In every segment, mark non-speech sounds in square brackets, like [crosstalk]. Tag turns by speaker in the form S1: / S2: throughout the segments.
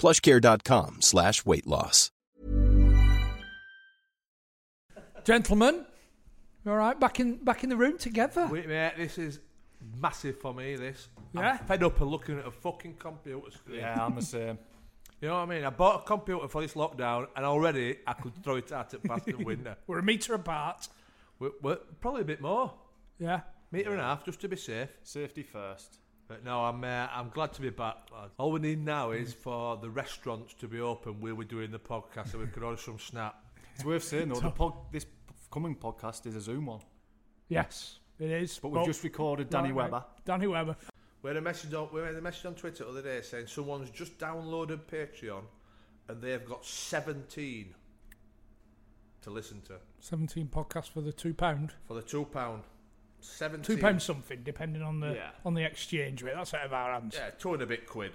S1: plushcare.com slash weight loss.
S2: Gentlemen, all right, back in back in the room together.
S3: Wait, mate, this is massive for me. This.
S2: Yeah?
S3: I'm fed up of looking at a fucking computer screen.
S4: Yeah, I'm the same. [laughs]
S3: You know what I mean? I bought a computer for this lockdown, and already I could throw it out at past the [laughs] window.
S2: We're a metre apart.
S3: We're, we're probably a bit more,
S2: Yeah.
S3: meter and a half, just to be safe.
S4: Safety first.
S3: But no, I'm uh, I'm glad to be back. lad. All we need now is for the restaurants to be open where we're doing the podcast, so we can order some snap.
S4: It's worth saying though, the pod, this coming podcast is a Zoom one,
S2: Yes, it is.
S4: but we've just recorded Danny
S2: Right, right.
S4: Webber.
S2: Danny Webber.
S3: We had a message on we had a message on Twitter the other day saying someone's just downloaded Patreon and they've got 17 to listen to
S2: 17 podcasts for the two pound.
S3: for the two pound. 17
S2: Two pound something, depending on the
S4: Yeah.
S2: on the exchange rate. That's out of our hands.
S3: Yeah, two and a bit quid.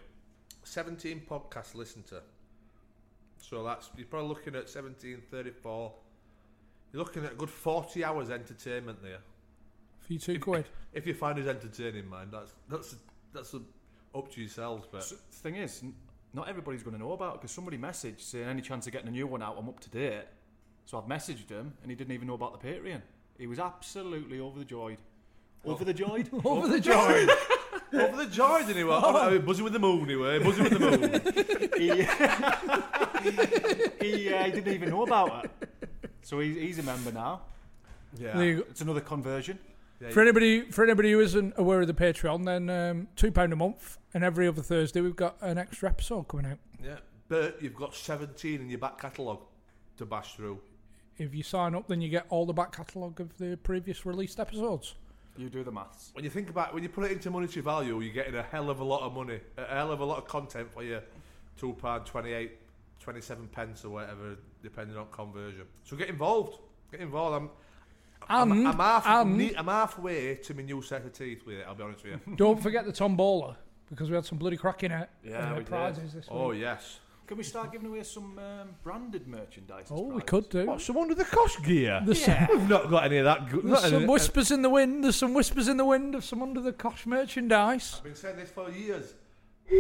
S3: 17 podcasts to listen to. So that's you're probably looking at 17, 34. You're looking at a good 40 hours entertainment there.
S2: For you two quid.
S3: If you find us entertaining, mind that's that's that's a, up to yourselves. But
S4: So, the thing is, n- not everybody's going to know about it because somebody messaged saying any chance of getting a new one out, I'm up to date. So I've messaged him and he didn't even know about the Patreon. He was absolutely over the joyed. Over the joyed? [laughs]
S2: Over the joy. [laughs]
S3: over the joy, didn't he? Well, I mean, buzzing with the moon, he were buzzing with the moon. [laughs]
S4: he, he, uh, he didn't even know about it. So he, he's a member now.
S3: Yeah.
S2: There you go.
S4: It's another conversion.
S2: For anybody, for anybody who isn't aware of the Patreon, then um, two pound a month, and every other Thursday we've got an extra episode coming out.
S3: Yeah, but you've got 17 in your back catalogue to bash through.
S2: If you sign up, then you get all the back catalogue of the previous released episodes.
S4: You do the maths.
S3: When you think about when you put it into monetary value, you're getting a hell of a lot of money, a hell of a lot of content for your two pound 28, 27 pence or whatever, depending on conversion. So get involved. Get involved. I'm, I'm, I'm, half,
S2: and
S3: I'm halfway to my new set of teeth with it. I'll be honest with you. [laughs]
S2: don't forget the tombola because we had some bloody cracking uh,
S4: Yeah,
S2: uh,
S4: we did.
S2: prizes this
S3: oh
S2: week.
S3: yes.
S4: Can we start giving away some um, branded merchandise? as
S2: Oh, we
S4: prizes?
S2: could do.
S3: What? Some under the cosh gear.
S2: There's, some, [laughs]
S3: We've not got any of that. Good.
S2: there's some
S3: any-
S2: whispers in the wind. There's some whispers in the wind of some under the cosh merchandise.
S3: I've been saying this for years. [laughs]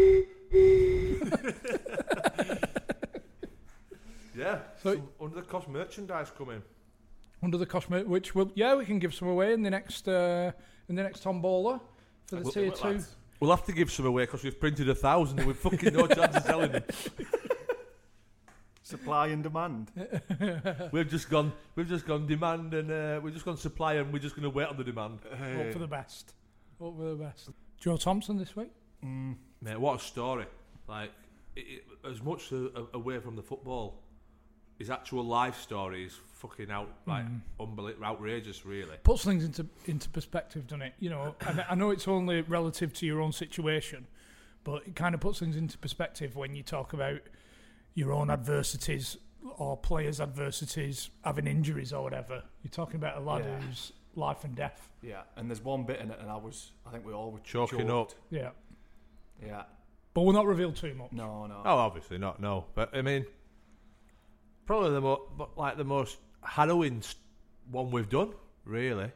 S3: yeah.
S2: So-
S3: some under the cosh merchandise coming.
S2: Under the cosh, mer- which will yeah, we can give some away in the next uh, in the next tombola for the
S3: Well,
S2: tier
S4: well,
S2: two.
S4: Lads.
S3: We'll have to give some away because we've printed a thousand and we've fucking no chance of selling them.
S4: Supply and demand.
S3: We've just gone, we've just gone demand and uh, we've just gone supply and we're just going to wait on the demand.
S2: Hope for the best. Hope for the best. Joe Thompson this week.
S4: Mm,
S3: Mate, what a story! Like, it, it, as much a, a- away from the football, his actual life story is fucking out, like hmm. unbelievable, outrageous, really.
S2: Puts things into into perspective, doesn't it? You know, [coughs] and I know it's only relative to your own situation, but it kind of puts things into perspective when you talk about your own adversities or players' adversities, having injuries or whatever. You're talking about a lad
S4: Yeah.
S2: who's life and death.
S4: yeah, and there's one bit in it, and I was, I think we all were
S3: Choking
S4: choked.
S3: up.
S2: Yeah,
S4: Yeah.
S2: but we'll not reveal too much.
S4: No, no.
S3: Oh, obviously not. No, but I mean, probably the mo- but, like the most harrowing one we've done. Really,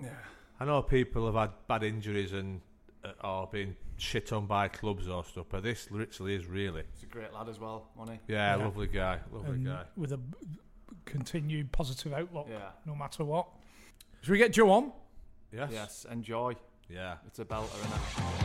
S4: Yeah.
S3: I know people have had bad injuries and uh, or been shit on by clubs or stuff, but this literally is really.
S4: He's a great lad as well, wasn't
S3: Yeah,
S2: Yeah.
S3: lovely guy, lovely
S2: and
S3: guy.
S2: with a b- continued positive outlook.
S4: Yeah.
S2: no matter what. Should we get Joe on?
S3: Yes.
S4: Yes, enjoy.
S3: Yeah.
S4: It's a belter, innit?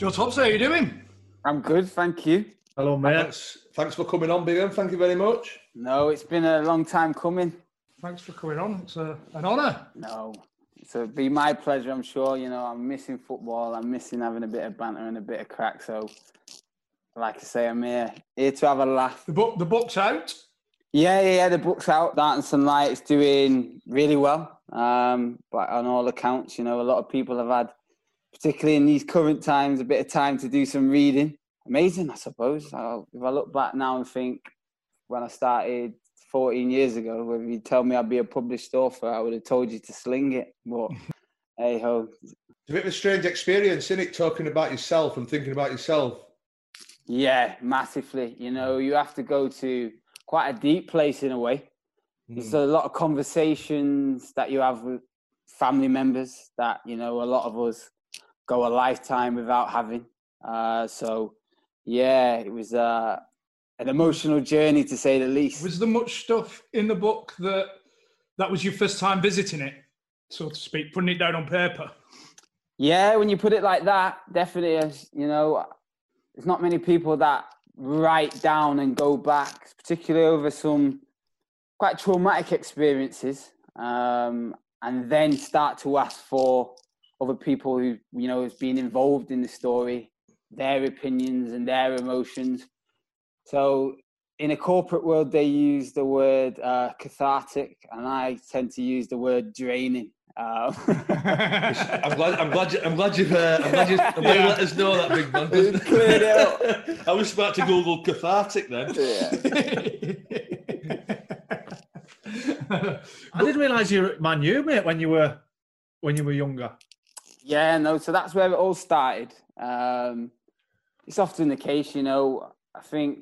S5: Joe Tops, how are you doing?
S6: I'm good, thank you.
S4: Hello, mate.
S3: Thanks, thanks for coming on, Bigham. Thank you very much.
S6: No, it's been a long time coming.
S5: Thanks for coming on. It's a, an honour.
S6: No, it's be my pleasure. I'm sure. You know, I'm missing football. I'm missing having a bit of banter and a bit of crack. So, like I say, I'm here here to have a laugh.
S5: The book, the book's out.
S6: Yeah, yeah, yeah. The book's out. Dartington Light is doing really well. Um, but on all accounts, you know, a lot of people have had, particularly in these current times, a bit of time to do some reading. Amazing, I suppose. I'll, if I look back now and think when I started 14 years ago, if you tell me I'd be a published author, I would have told you to sling it. But [laughs] hey ho.
S3: It's a bit of a strange experience, isn't it? Talking about yourself and thinking about yourself.
S6: Yeah, massively. You know, you have to go to quite a deep place in a way. Mm. There's a lot of conversations that you have with family members that, you know, a lot of us go a lifetime without having. Uh, so, yeah, it was uh, an emotional journey to say the least.
S5: Was there much stuff in the book that that was your first time visiting it, so to speak, putting it down on paper?
S6: Yeah, when you put it like that, definitely. You know, there's not many people that write down and go back, particularly over some quite traumatic experiences, um, and then start to ask for other people who you know has been involved in the story, their opinions and their emotions. So in a corporate world, they use the word uh, cathartic, and I tend to use the word draining. Um, [laughs]
S3: I'm glad. I'm glad. You, I'm glad you've. Uh, I'm glad you, I'm glad you let us know that big man. [laughs]
S6: Cleared it
S3: I was about to Google cathartic then. [laughs]
S6: Yeah.
S4: I didn't realise you were at Man U, mate, when you were when you were younger.
S6: Yeah, no. So that's where it all started. Um, it's often the case, you know. I think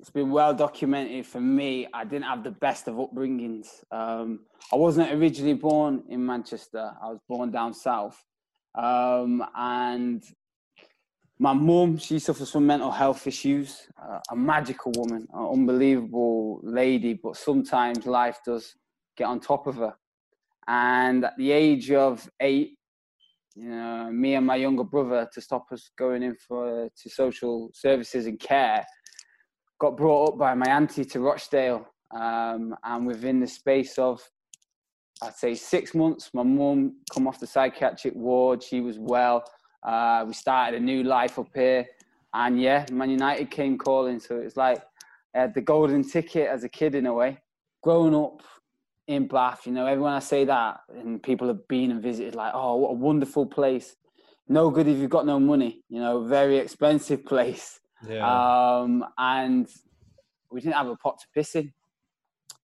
S6: it's been well documented for me. I didn't have the best of upbringings. Um, I wasn't originally born in Manchester. I was born down south, um, and my mum she suffers from mental health issues. Uh, a magical woman, an unbelievable lady, but sometimes life does get on top of her. And at the age of eight, you know, me and my younger brother, to stop us going in for to social services and care, got brought up by my auntie to Rochdale. Um, and within the space of, I'd say, six months, my mum come off the psychiatric ward. She was well. Uh, we started a new life up here. And yeah, Man United came calling. So it's like I had the golden ticket as a kid in a way. Growing up in Bath, you know, everyone I say that, and people have been and visited, like, oh, what a wonderful place. No good if you've got no money, you know, very expensive [laughs] place. Yeah. Um, and we didn't have a pot to piss in.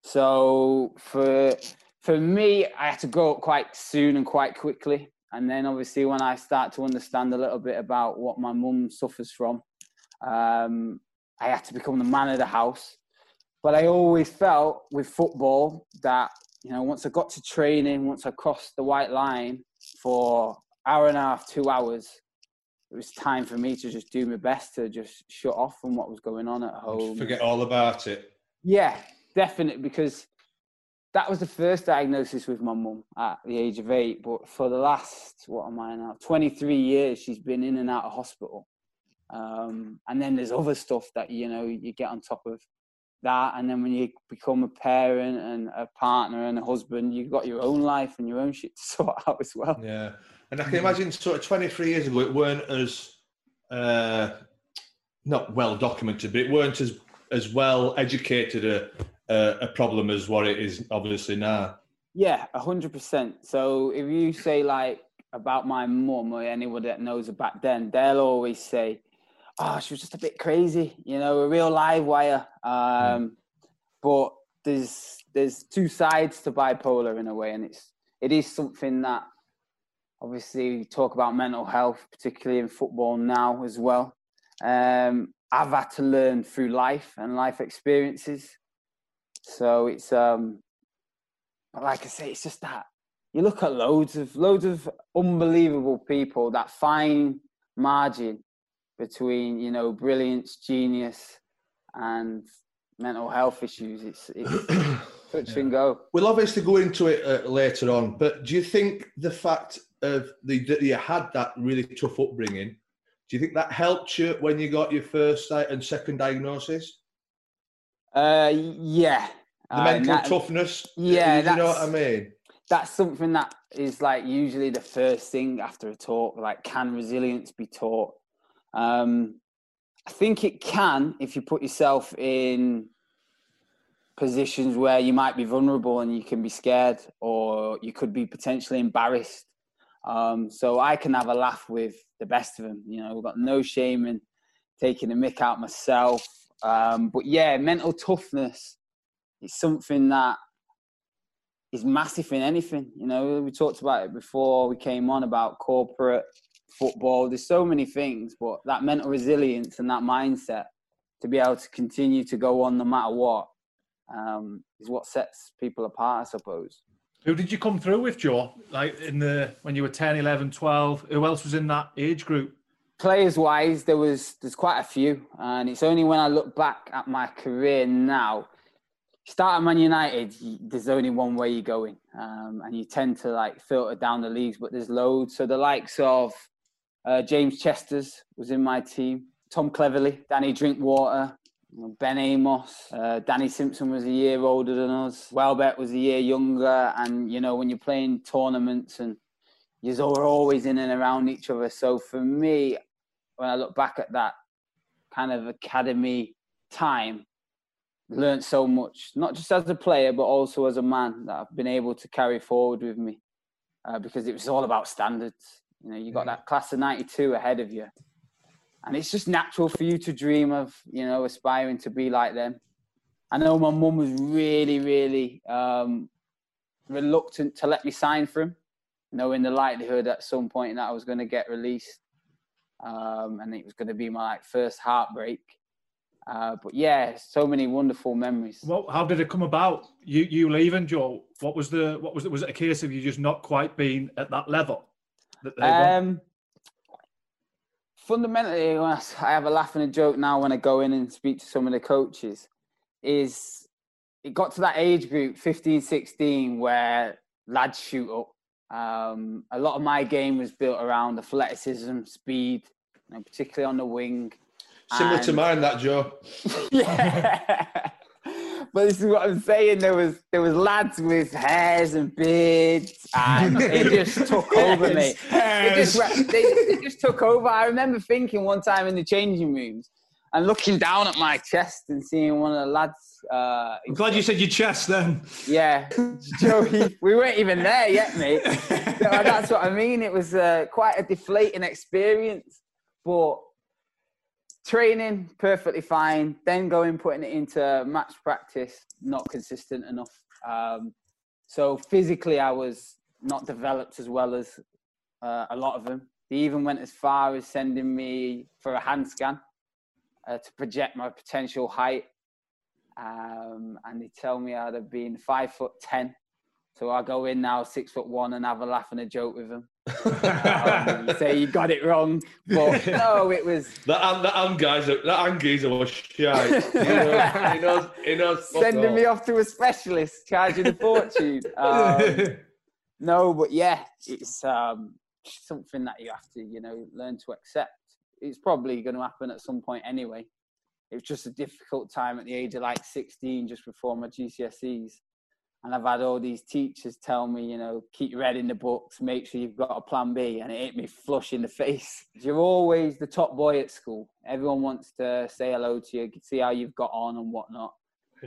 S6: So for for me, I had to grow up quite soon and quite quickly. And then obviously when I start to understand a little bit about what my mum suffers from, um, I had to become the man of the house. But I always felt with football that, you know, once I got to training, once I crossed the white line for hour and a half, two hours, it was time for me to just do my best to just shut off from what was going on at home.
S3: Forget all about it.
S6: Yeah, definitely, because that was the first diagnosis with my mum at the age of eight. But for the last, what am I now, 23 years, she's been in and out of hospital. Um, and then there's other stuff that, you know, you get on top of that. And then when you become a parent and a partner and a husband, you've got your own life and your own shit to [laughs] sort out as well.
S3: Yeah. And I can imagine sort of 23 years ago, it weren't as, uh, not well documented, but it weren't as, as well educated a, a, a problem as what it is obviously now.
S6: Yeah, 100%. So if you say like about my mum or anyone that knows her back then, they'll always say, oh, she was just a bit crazy, you know, a real live wire. Um, mm. But there's there's two sides to bipolar in a way, and it's it is something that obviously talk about mental health, particularly in football now as well. Um, I've had to learn through life and life experiences. So it's um, but like I say, it's just that you look at loads of loads of unbelievable people that fine margin between you know brilliance, genius, and mental health issues. It's it's [clears throat] touch yeah. and go.
S3: We'll obviously go into it uh, later on, but do you think the fact of the that you had that really tough upbringing, Do you think that helped you when you got your first and second diagnosis?
S6: Uh, yeah.
S3: The
S6: Uh,
S3: mental
S6: that-
S3: toughness.
S6: yeah,
S3: you know what I mean.
S6: That's something that is like usually the first thing after a talk. Like, can resilience be taught? Um, I think it can if you put yourself in positions where you might be vulnerable and you can be scared or you could be potentially embarrassed. Um, so I can have a laugh with the best of them. You know, I've got no shame in taking the mick out myself. Um, but yeah, mental toughness is something that is massive in anything. You know, we talked about it before we came on about corporate football. There's so many things, but that mental resilience and that mindset to be able to continue to go on no matter what um, is what sets people apart, I suppose.
S4: Who did you come through with, Joe? Like in the when you were 10, 11, 12? Who else was in that age group?
S6: Players wise, there was there's quite a few, and it's only when I look back at my career now. Start at Man United, there's only one way you're going, um, and you tend to like filter down the leagues, but there's loads. So the likes of uh, James Chester's was in my team, Tom Cleverley, Danny Drinkwater, Ben Amos, uh, Danny Simpson was a year older than us. Welbeck was a year younger, and you know when you're playing tournaments and you're always in and around each other. So for me, when I look back at that kind of academy time, learned so much, not just as a player, but also as a man that I've been able to carry forward with me uh, because it was all about standards. You know, you got that class of 92 ahead of you. And it's just natural for you to dream of, you know, aspiring to be like them. I know my mum was really, really um, reluctant to let me sign for him, knowing the likelihood at some point that I was going to get released um, and it was going to be my like first heartbreak. Uh, but yeah, so many wonderful memories.
S4: Well, how did it come about? You you leaving, Joe? What was the what was it? Was it a case of you just not quite being at that level? That they want?
S6: Um, fundamentally, I have a laugh and a joke now when I go in and speak to some of the coaches. Is it got to that age group, 15, 16, where lads shoot up. Um, a lot of my game was built around athleticism, speed, you know, particularly on the wing.
S3: Similar to mine, that Joe. [laughs]
S6: yeah. But this is what I'm saying. There was there was lads with hairs and beards, and [laughs] it just took over me. It just, they, it just took over. I remember thinking one time in the changing rooms and looking down at my chest and seeing one of the lads. Uh,
S2: I'm glad you said your chest then.
S6: yeah, [laughs] Joey, we weren't even there yet, mate. [laughs] So that's what I mean. It was uh, quite a deflating experience, but training perfectly fine. Then going putting it into match practice, not consistent enough. Um, so physically, I was not developed as well as uh, a lot of them. They even went as far as sending me for a hand scan uh, to project my potential height. Um, and they tell me I'd have been five foot ten. So I go in now six foot one and have a laugh and a joke with them. [laughs] um, say you got it wrong, but [laughs] no, it was
S3: That and that and guys, that and geezer was shy. He knows, he knows, he knows
S6: sending me off to a specialist, charging a fortune. [laughs] Um, no, but yeah, it's um, something that you have to, you know, learn to accept. It's probably going to happen at some point anyway. It was just a difficult time at the age of like 16, just before my GCSEs. And I've had all these teachers tell me, you know, keep reading the books, make sure you've got a plan B. And it hit me flush in the [laughs] face. You're always the top boy at school. Everyone wants to say hello to you, see how you've got on and whatnot.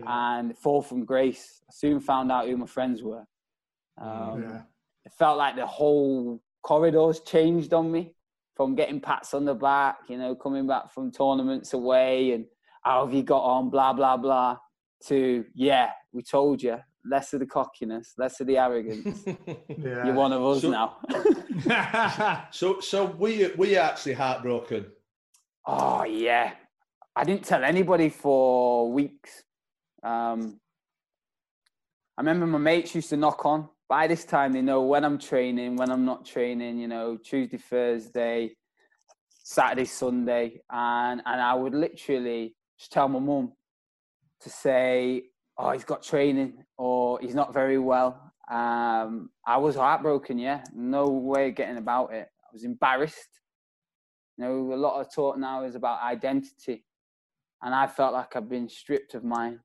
S6: And fall from grace. I soon found out who my friends were. Um,
S2: Yeah.
S6: It felt like the whole corridors changed on me from getting pats on the back, you know, coming back from tournaments away and how have you got on, blah, blah, blah, to, yeah, we told you, less of the cockiness, less of the arrogance. [laughs]
S2: Yeah.
S6: You're one of us
S3: So-
S6: now. [laughs] [laughs]
S3: So, so we we actually heartbroken.
S6: Oh yeah, I didn't tell anybody for weeks. Um, I remember my mates used to knock on. By this time, they know when I'm training, when I'm not training. You know, Tuesday, Thursday, Saturday, Sunday, and and I would literally just tell my mum to say, "Oh, he's got training," or "He's not very well." Um, I was heartbroken. Yeah, no way of getting about it. I was embarrassed You know, a lot of talk now is about identity, and I felt like I've been stripped of mine.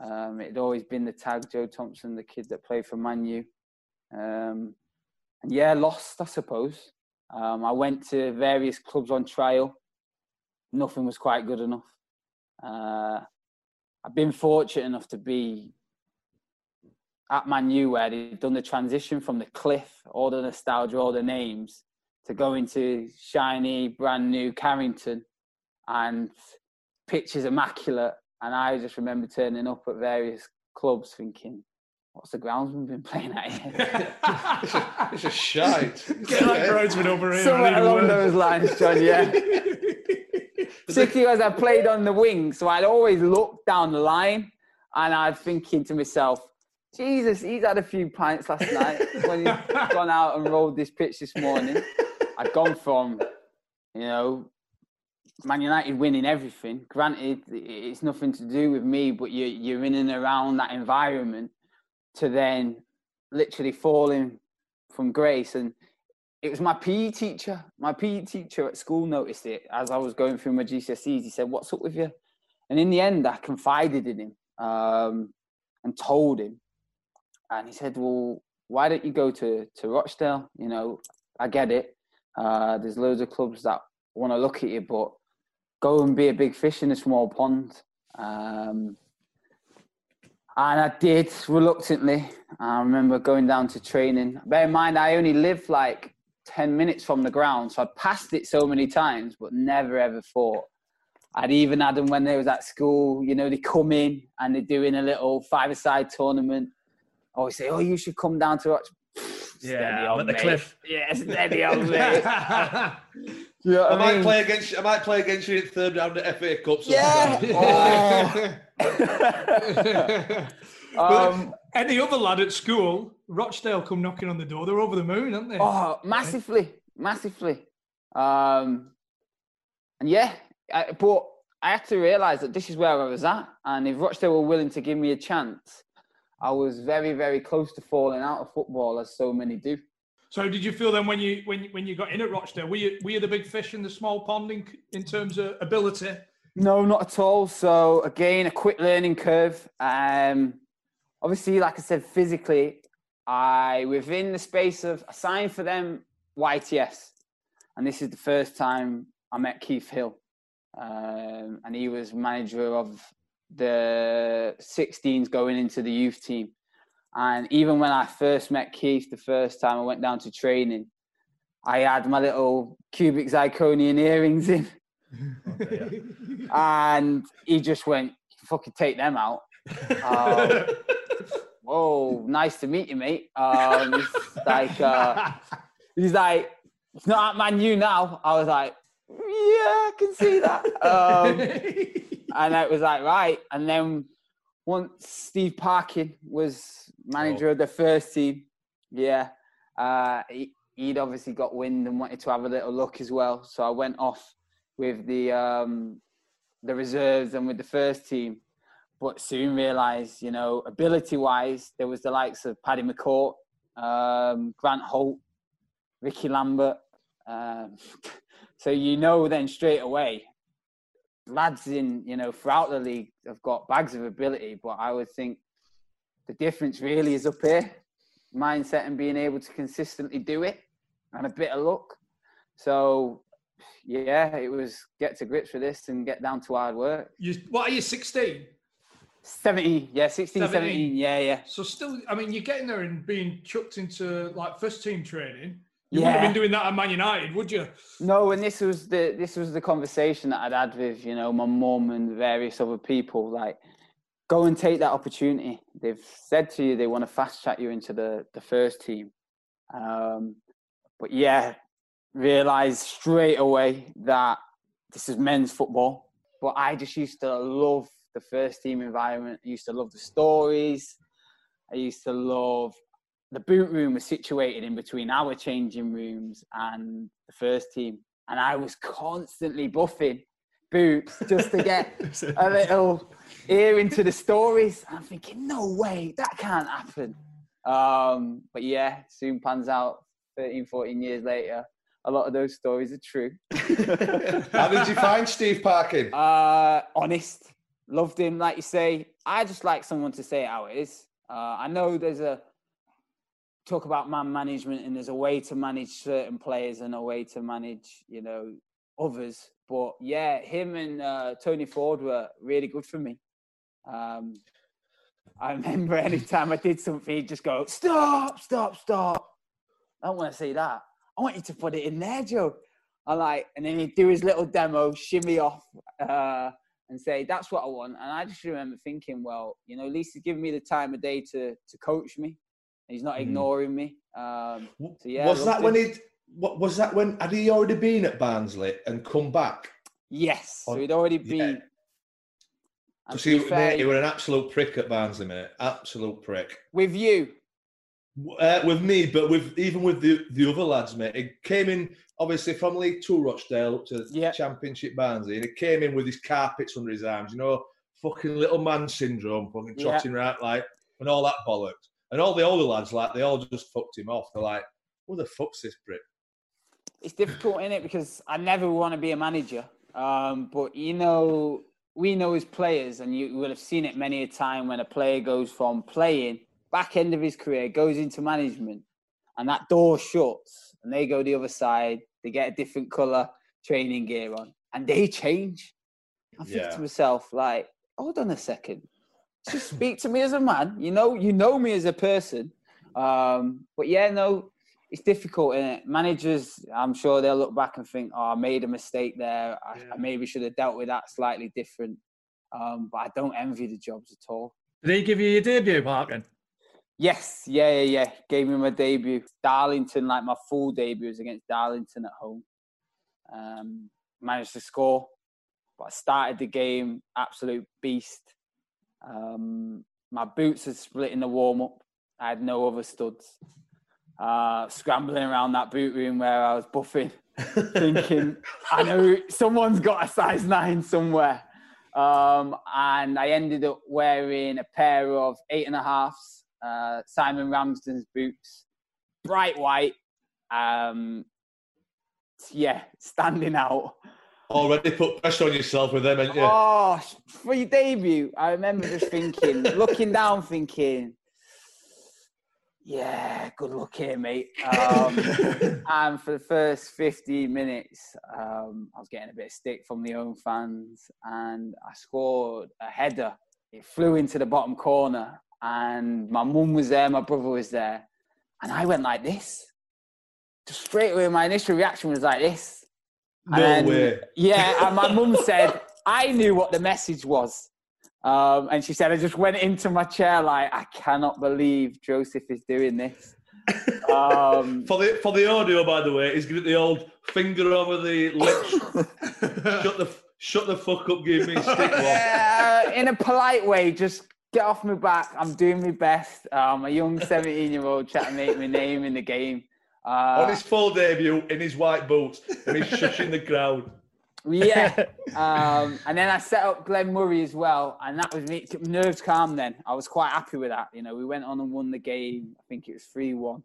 S6: Um, it'd always been the tag Joe Thompson, the kid that played for Man U. Um, and yeah, lost, I suppose. Um, I went to various clubs on trial. Nothing was quite good enough. Uh, I've been fortunate enough to be at Man U where they've done the transition from the cliff, all the nostalgia, all the names, to going to shiny, brand new Carrington and pitches immaculate. And I just remember turning up at various clubs thinking, what's the groundsman been playing at here?
S3: it's, a, it's a shite.
S5: Get that groundsman over here.
S6: Somewhere
S5: I need
S6: along those lines, John, yeah. [laughs] Particularly as I played on the wing, so I'd always look down the line and I'd thinking to myself, Jesus, he's had a few pints last night when he's [laughs] gone out and rolled this pitch this morning. I'd gone from, you know, Man United winning everything. Granted, it's nothing to do with me, but you're, you're in and around that environment to then literally falling from grace. And it was my PE teacher. My PE teacher at school noticed it as I was going through my GCSEs. He said, What's up with you? And in the end, I confided in him um, and told him. And he said, Well, why don't you go to, to Rochdale? You know, I get it. Uh, there's loads of clubs that want to look at you, but go and be a big fish in a small pond. Um, and I did reluctantly. I remember going down to training. Bear in mind, I only lived like 10 minutes from the ground, so I'd passed it so many times, but never ever thought. I'd even had them when they was at school, you know, they come in and they're doing a little five-a-side tournament. I always say, oh, you should come down to watch. [sighs]
S7: Yeah, I'm at the
S6: mate.
S7: cliff.
S6: Yeah, steady on, mate. [laughs] You know what
S3: I might play against. I might play against you in third round at FA Cup.
S6: Yeah.
S3: sometime. [laughs] [laughs]
S5: But
S6: um,
S5: any other lad at school, Rochdale come knocking on the door. They're over the moon, aren't they?
S6: Oh, massively, massively. Um, and yeah, I, but I had to realise that this is where I was at, and if Rochdale were willing to give me a chance, I was very, very close to falling out of football, as so many do.
S5: So, did you feel then when you when you- when you got in at Rochdale? Were you were you the big fish in the small pond in, in terms of ability?
S6: No, not at all. So again, a quick learning curve. Um, obviously, like I said, physically, I within the space of I signed for them YTS, and this is the first time I met Keith Hill, um, and he was manager of the 16s going into the youth team. And even when I first met Keith, the first time I went down to training, I had my little cubic zirconian earrings in [laughs] and he just went, "Fucking take them out." Um, [laughs] Whoa, nice to meet you, mate. Um, he's like, uh, he's like, it's not Man U now. I was like, yeah, I can see that. Um, [laughs] and it was like, right. And then once Steve Parkin was manager of the first team, yeah, uh, he, he'd obviously got wind and wanted to have a little look as well. So I went off with the um, the reserves and with the first team, but soon realised, you know, ability-wise, there was the likes of Paddy McCourt, um, Grant Holt, Ricky Lambert. Um, [laughs] so you know then straight away, lads in you know throughout the league have got bags of ability, but I would think the difference really is up here, mindset and being able to consistently do it, and a bit of luck. So yeah, it was get to grips with this and get down to hard work.
S5: You, what are you, 16?
S6: 17, yeah, 16, 17,
S5: 17.
S6: yeah, yeah.
S5: So still, I mean, you're getting there and being chucked into like first team training. You
S6: Yeah.
S5: wouldn't have been doing that at Man United, would you?
S6: No, and this was the this was the conversation that I'd had with you know my mum and various other people. Like, go and take that opportunity. They've said to you they want to fast track you into the the first team, um, but yeah, realize straight away that this is men's football. But I just used to love the first team environment. I used to love the stories. I used to love the boot room was situated in between our changing rooms and the first team. And I was constantly buffing boots just to get [laughs] a little ear into the stories. I'm thinking, no way, that can't happen. Um, but yeah, soon pans out 13, 14 years later. a lot of those stories are true. [laughs]
S7: How did you find Steve Parkin?
S6: Uh, honest, loved him. Like you say, I just like someone to say how it is. Uh, I know there's a talk about man management, and there's a way to manage certain players and a way to manage, you know, others. But yeah, him and uh, Tony Ford were really good for me. Um, I [laughs] remember anytime I did something, he'd just go, "Stop! Stop! Stop!" I don't want to say that. I want you to put it in there, Joe. I like, and then he'd do his little demo, shimmy off, uh, and say, "That's what I want." And I just remember thinking, well, you know, at least he's giving me the time of day to to coach me. He's not ignoring me. Um, so yeah,
S7: was that when he? What was that when? Had he already been at Barnsley and come back?
S6: Yes, so he'd already been. And
S7: Because
S6: to
S7: he,
S6: be fair,
S7: mate, he were an absolute prick at Barnsley, mate. Absolute prick.
S6: with you,
S7: Uh, with me, but with even with the the other lads, mate. it came in obviously from League Two Rochdale up to
S6: Yeah.
S7: Championship Barnsley, and he came in with his carpets under his arms. You know, fucking little man syndrome, fucking
S6: Yeah.
S7: trotting right like and all that bollocks. And all the older lads, like they all just fucked him off. They're like, "Who the fuck's this Brit?
S6: it's difficult in it because I never want to be a manager. Um, but you know, we know as players, and you will have seen it many a time when a player goes from playing back end of his career, goes into management, and that door shuts, and they go the other side. They get a different color training gear on, and they change. I think
S7: Yeah.
S6: to myself, like, hold on a second. Just speak to me as a man. You know, you know me as a person. Um, but yeah, no, it's difficult. And managers, I'm sure they'll look back and think, "Oh, I made a mistake there. I, I maybe should have dealt with that slightly different." Um, but I don't envy the jobs at all.
S4: Did he give you your debut, Parkin?
S6: Yes, yeah, yeah, yeah. Gave me my debut. Darlington, like my full debut was against Darlington at home. Um, managed to score, but I started the game absolute beast. Um, my boots had split in the warm up. I had no other studs. Uh, scrambling around that boot room where I was buffing, [laughs] thinking, I know someone's got a size nine somewhere. Um, and I ended up wearing a pair of eight and a halves, uh, Simon Ramsden's boots, bright white. Um, yeah, [laughs] standing out.
S7: Already put pressure on yourself with them, haven't you?
S6: Oh, for your debut, I remember just thinking, [laughs] looking down, thinking, yeah, good luck here, mate. Um, [laughs] and for the first 15 minutes, um, I was getting a bit of stick from the home fans, and I scored a header. It flew into the bottom corner, and my mum was there, my brother was there, and I went like this. Just straight away, my initial reaction was like this.
S7: No
S6: And,
S7: way.
S6: Yeah, and my mum [laughs] said, I knew what the message was. Um, and she said, I just went into my chair like, I cannot believe Joseph is doing this. Um, [laughs]
S7: For the for the audio, by the way, he's giving the old finger over the lips. [laughs] shut the shut the fuck up, give me a stick one.
S6: uh, in a polite way, just get off my back. I'm doing my best. I'm a young 17 year old trying to make my name in the game.
S7: On
S6: Uh,
S7: his full debut in his white boots and he's shushing the crowd.
S6: yeah. [laughs] Um, and then I set up Glenn Murray as well, and that was me. Nerves calm. Then I was quite happy with that. You know, we went on and won the game. I think it was three one.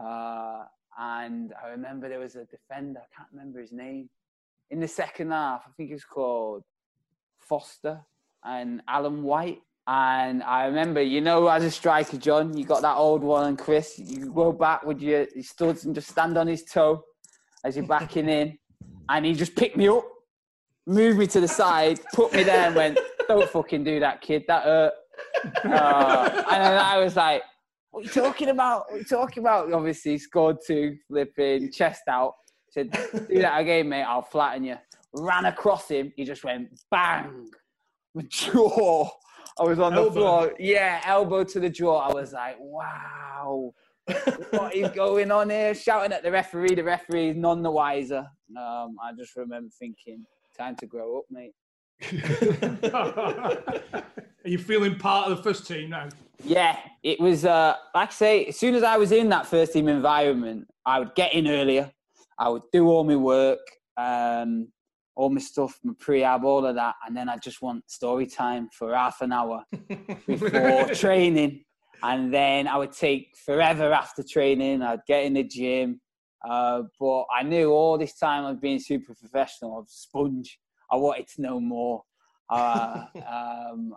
S6: Uh, and I remember there was a defender. I can't remember his name. In the second half, I think it was called Foster and Alan White. And I remember, you know, as a striker, John, you got that old one, and Chris, you go back with your, your studs and just stand on his toe as you're backing in. And he just picked me up, moved me to the side, put me there, and went, "Don't fucking do that, kid. That hurt." Uh, and then I was like, "What are you talking about? What are you talking about?" Obviously, scored two, flipping chest out. Said, "Do that again, mate. I'll flatten you." Ran across him. He just went bang, jaw. I was on the
S2: Elbow.
S6: floor. Yeah, elbow to the jaw. I was like, "Wow." what is [laughs] going on here? Shouting at the referee. The referee is none the wiser. Um, I just remember thinking, time to grow up, mate.
S5: Are you feeling part of the first team now?
S6: Yeah, it was, uh, like I say, as soon as I was in that first team environment, I would get in earlier. I would do all my work, um, all my stuff, my prehab, all of that. And then I just want story time for half an hour [laughs] before training. And then I would take forever after training. I'd get in the gym. Uh, but I knew all this time I was being super professional. I was sponge. I wanted to know more. [laughs] Uh, um,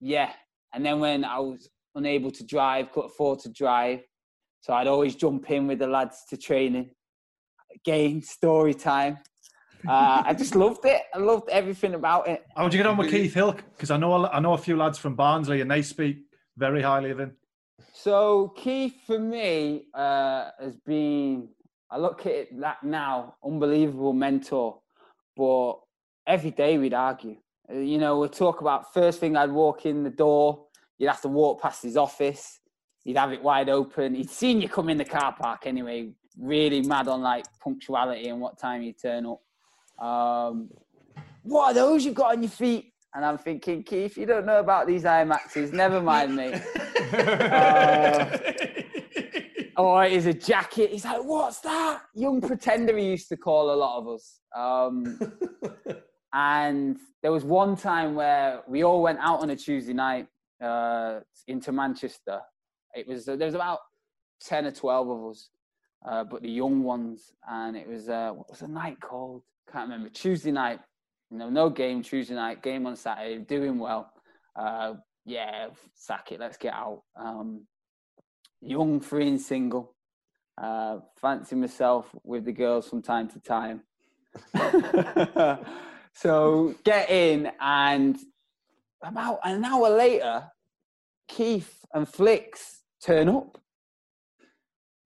S6: yeah. And then when I was unable to drive, couldn't afford to drive, so I'd always jump in with the lads to training. Again, story time. Uh, I just loved it. I loved everything about it.
S8: How'd you get on with Keith Hill? Because I know a- I know a few lads from Barnsley, and they speak very highly of him.
S6: So Keith for me uh, has been. I look at it that now, unbelievable mentor. But every day we'd argue. Uh, You know, we'd talk about first thing I'd walk in the door. You'd have to walk past his office. He'd have it wide open. He'd seen you come in the car park anyway. Really mad on like punctuality and what time you turn up. Um, what are those you've got on your feet? And I'm thinking, Keith, you don't know about these Air Maxs. Never mind, me. [laughs] Uh, oh, it is a jacket. He's like, what's that? Young pretender, he used to call a lot of us. Um, [laughs] and there was one time where we all went out on a Tuesday night uh, into Manchester. It was there was about ten or twelve of us, uh, but the young ones, and it was uh, what was the night called? Can't remember. Tuesday night. You know, no game Tuesday night. Game on Saturday. Doing well. Uh, yeah, sack it. Let's get out. Um, young, free and single. Uh, fancy myself with the girls from time to time. [laughs] so get in, and about an hour later, Keith and Flicks turn up.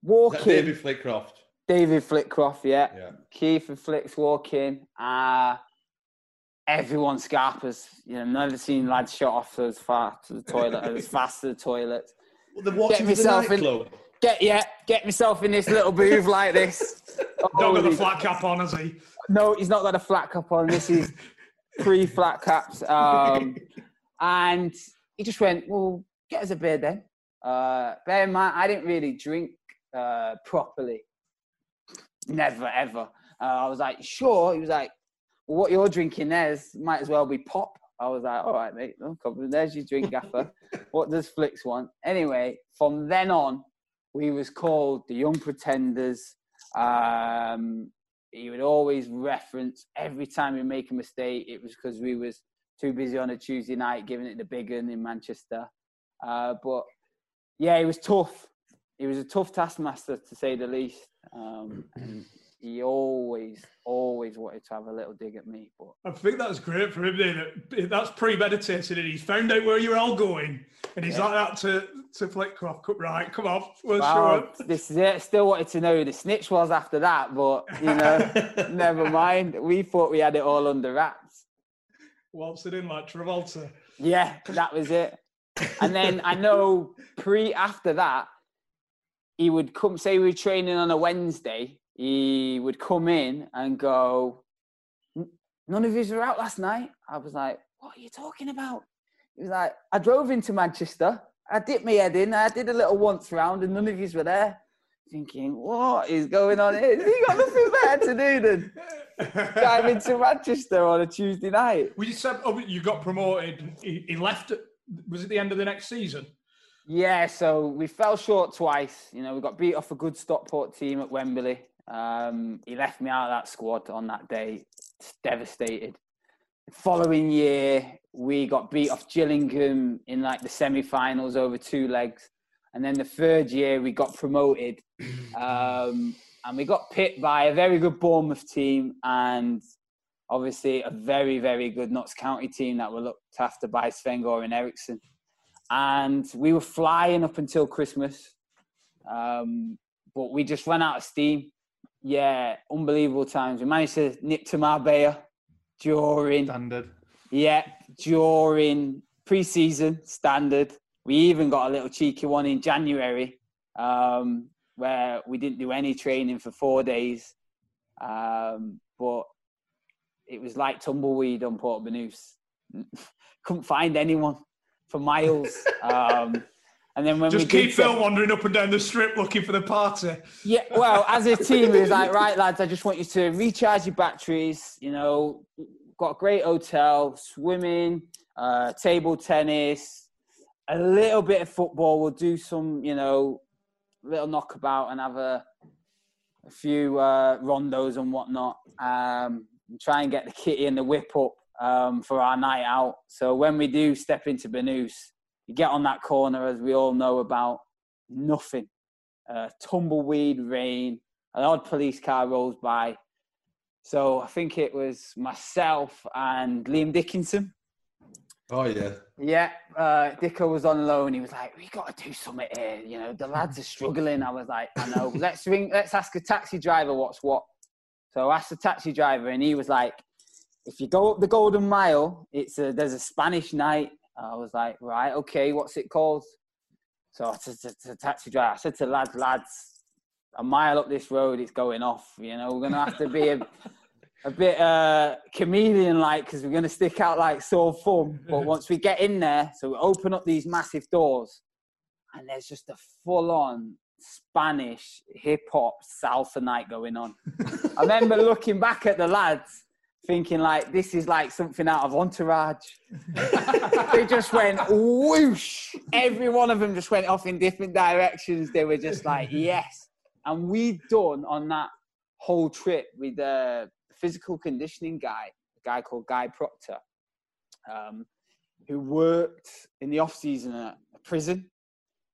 S6: Walk
S7: Is that David Flitcroft.
S6: David Flitcroft, yeah.
S7: Yeah.
S6: Keith and Flicks walking. Uh, everyone scarpers. You know, never seen lads shot off as far to the toilet, as [laughs] fast to the toilet.
S7: Well, they're watching the
S6: myself in-
S7: nightclub.
S6: Get yeah, get myself in this little booth like this. [laughs]
S2: Don't got the flat cap on, has he?
S6: No, he's not got a flat cap on. This is [laughs] pre flat caps. Um, and he just went, Well, get us a beer then. Uh, bear in mind, I didn't really drink uh, properly. Never, ever. Uh, I was like, Sure. He was like, Well, what you're drinking there's might as well be pop. I was like, All right, mate, no problem. There's your drink, gaffer. [laughs] what does Flicks want? Anyway, from then on, we was called the Young Pretenders. Um, he would always reference every time we make a mistake. It was because we was too busy on a Tuesday night giving it the big un in Manchester. Uh, but yeah, it was tough. He was a tough taskmaster to say the least. Um, [clears throat] and he always, always wanted to have a little dig at me. But
S2: I think that's great for him. Then that that's premeditated, and he's found out where you're all going, and he's
S6: Yeah.
S2: like that to to Flitcroft. "Come- Right, come on, we'll show
S6: Wow, this is it. Still wanted to know who the snitch was after that, but you know, [laughs] never mind. We thought we had it all under wraps.
S2: Waltzing in like Travolta.
S6: Yeah, that was it. And then I know pre after that, he would come say we were training on a Wednesday. He would come in and go, "None of you were out last night." I was like, "What are you talking about?" He was like, "I drove into Manchester. I dipped my head in. I did a little once round, and none of you were there." Thinking, what is going on here? He got nothing better to do than drive [laughs] into Manchester on a Tuesday night.
S2: Well, you said oh, you got promoted. He, he left. Was it the end of the next season?
S6: Yeah, so we fell short twice. You know, we got beat off a good Stockport team at Wembley. Um, he left me out of that squad on that day, It's devastated. The following year, we got beat off Gillingham in like the semi-finals over two legs, and then the third year we got promoted, [clears throat] um, and we got picked by a very good Bournemouth team and obviously a very very good Notts County team that were looked after by Sven Goran Eriksson and we were flying up until Christmas, um, but we just ran out of steam. Yeah, unbelievable times. We managed to nip to Marbella during
S8: Standard.
S6: yeah during pre-season standard. We even got a little cheeky one in January um, where we didn't do any training for four days, um, but it was like tumbleweed on Port Banús. [laughs] Couldn't find anyone for miles. [laughs] Um, and then when
S2: Just
S6: we did
S2: keep
S6: get-
S2: wandering up and down the strip looking for the party.
S6: yeah, well, as a team, it was like, [laughs] right, lads, I just want you to recharge your batteries. You know, got a great hotel, swimming, uh, table tennis, a little bit of football. We'll do some, you know, little knockabout and have a a few uh, rondos and whatnot, um, and try and get the kitty and the whip up um, for our night out. So when we do step into Benoose, you get on that corner, as we all know about, nothing. Uh, tumbleweed, rain, an odd police car rolls by. So I think it was myself and Liam Dickinson.
S3: Oh yeah.
S6: Yeah, uh, Dicko was on loan. He was like, "We got to do something here. You know, the lads are struggling." I was like, "I know. let's ring. Let's ask a taxi driver what's what." So I asked the taxi driver, and he was like, "If you go up the Golden Mile, it's a, there's a Spanish night." I was like, "Right, okay. What's it called?" So I said to the taxi driver, I said to lads, "Lads, a mile up this road, it's going off. You know, we're gonna have to be a, a bit uh, chameleon like because we're gonna stick out like sore thumb. But once we get in there, so we open up these massive doors, and there's just a full on Spanish hip hop salsa night going on. I remember looking back at the lads. Thinking like this is like something out of Entourage. [laughs] they just went whoosh. Every one of them just went off in different directions. They were just like, yes, and we'd done on that whole trip with a physical conditioning guy, a guy called Guy Proctor, um, who worked in the off season at a prison.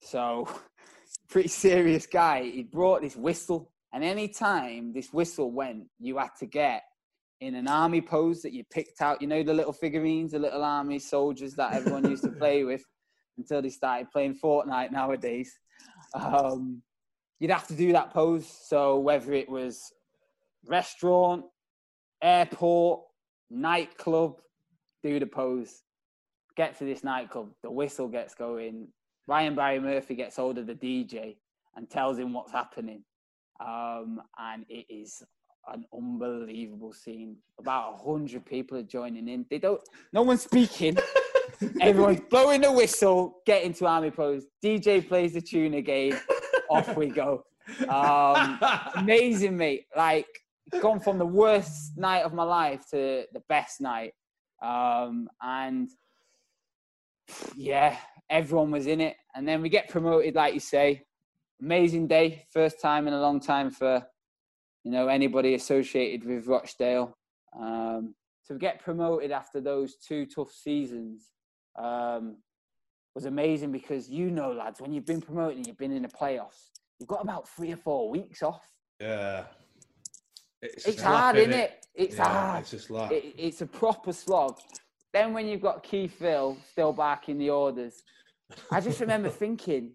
S6: So, [laughs] pretty serious guy. He brought this whistle, and any time this whistle went, you had to get in an army pose that you picked out. You know the little figurines, the little army soldiers that everyone used to play with [laughs] until they started playing Fortnite nowadays. Um, you'd have to do that pose. So whether it was restaurant, airport, nightclub, do the pose. Get to this nightclub, the whistle gets going. Brian Barry Murphy gets hold of the DJ and tells him what's happening. Um, and it is an unbelievable scene. About a hundred people are joining in. They don't. No one's speaking. [laughs] Everyone's blowing the whistle, getting to army pose. DJ plays the tune again. Off we go. Um, amazing, mate. Like gone from the worst night of my life to the best night. Um, and yeah, everyone was in it. And then we get promoted, like you say. Amazing day, first time in a long time for you know anybody associated with Rochdale. Um, to get promoted after those two tough seasons um, was amazing because you know, lads, when you've been promoted and you've been in the playoffs, you've got about three or four weeks off.
S3: Yeah.
S6: It's,
S3: just
S6: hard, isn't it? It's
S3: Yeah,
S6: hard.
S3: It's just like
S6: It, it's a proper slog. Then when you've got Keith Hill still barking the orders, I just remember thinking,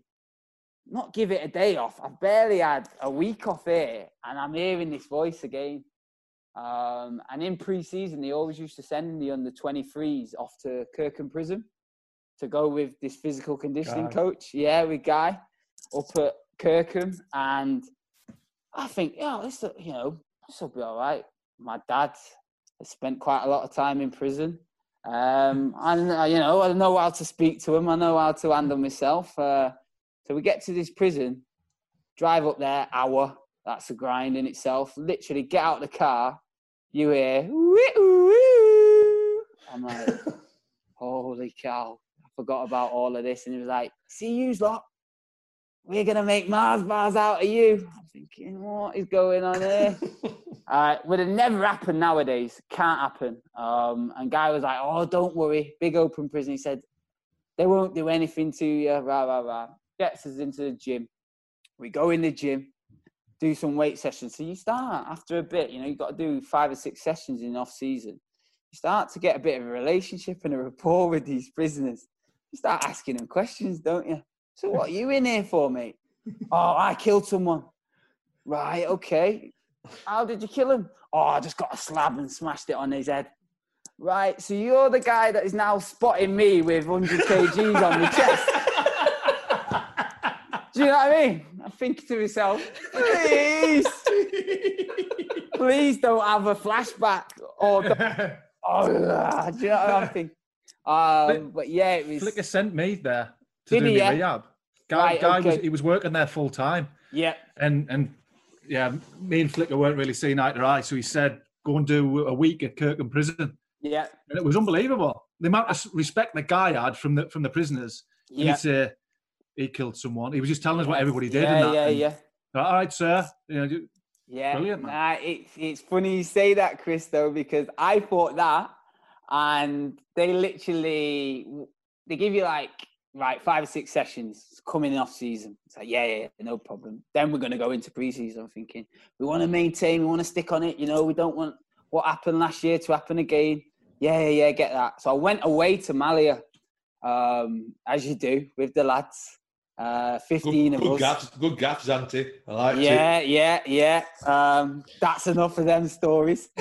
S6: not give it a day off. I've barely had a week off here, and I'm hearing this voice again. Um, and in pre-season, they always used to send the under 23s off to Kirkham Prison to go with this physical conditioning coach. Yeah, with Guy up at Kirkham, and I think, yeah, this, will- you know, this will be all right. My dad has spent quite a lot of time in prison. Um, and uh, you know, I know how to speak to him. I know how to handle myself. Uh, so we get to this prison, drive up there, hour. That's a grind in itself. Literally, get out the car. You hear. I'm like, [laughs] holy cow! I forgot about all of this. And he was like, "See you lot. We're gonna make Mars bars out of you." I'm thinking, what is going on here? [laughs] Uh, would have never happened nowadays. Can't happen. Um, and guy was like, "Oh, don't worry, big open prison." He said, "They won't do anything to you." Rah rah rah. Gets us into the gym. We go in the gym, do some weight sessions. So you start after a bit. You know, you've got to do five or six sessions in off season. You start to get a bit of a relationship and a rapport with these prisoners. You start asking them questions, don't you? So what are you in here for, mate? oh, I killed someone. Right, okay. How did you kill him? Oh, I just got a slab and smashed it on his head. Right, so you're the guy that is now spotting me with 100 kgs on your chest. Do you know what I mean? I think to myself, please, [laughs] please don't have a flashback or [laughs] oh, do you know what I'm thinking? Um, but yeah, it was.
S8: Flicker sent me there to do
S6: he, yeah?
S8: rehab. Guy,
S6: Right,
S8: guy was he was working there full time,
S6: Yeah,
S8: and and yeah, me and Flicker weren't really seeing eye to eye. So he said, "Go and do a week at Kirkham Prison,"
S6: yeah,
S8: and it was unbelievable. The amount of respect the guy had from the from the prisoners.
S6: Yeah.
S8: He'd say he killed someone. He was just telling us what everybody did.
S6: Yeah,
S8: and that,
S6: yeah,
S8: and,
S6: yeah.
S8: All right, sir. You know, ju-
S6: Yeah,
S8: Brilliant, man.
S6: nah, it's it's funny you say that, Chris, though, because I thought that, and they literally they give you like right five or six sessions coming off season. It's like yeah, yeah, yeah, no problem. Then we're going to go into preseason. I'm thinking we want to maintain, we want to stick on it. You know, we don't want what happened last year to happen again. Yeah, yeah, yeah, get that. So I went away to Malia, um, as you do with the lads. Uh, 15
S7: Good,
S6: of
S7: good
S6: us.
S7: gaps, good gaps, Auntie. I like
S6: Yeah, yeah, yeah. Um, that's enough of them stories. [laughs]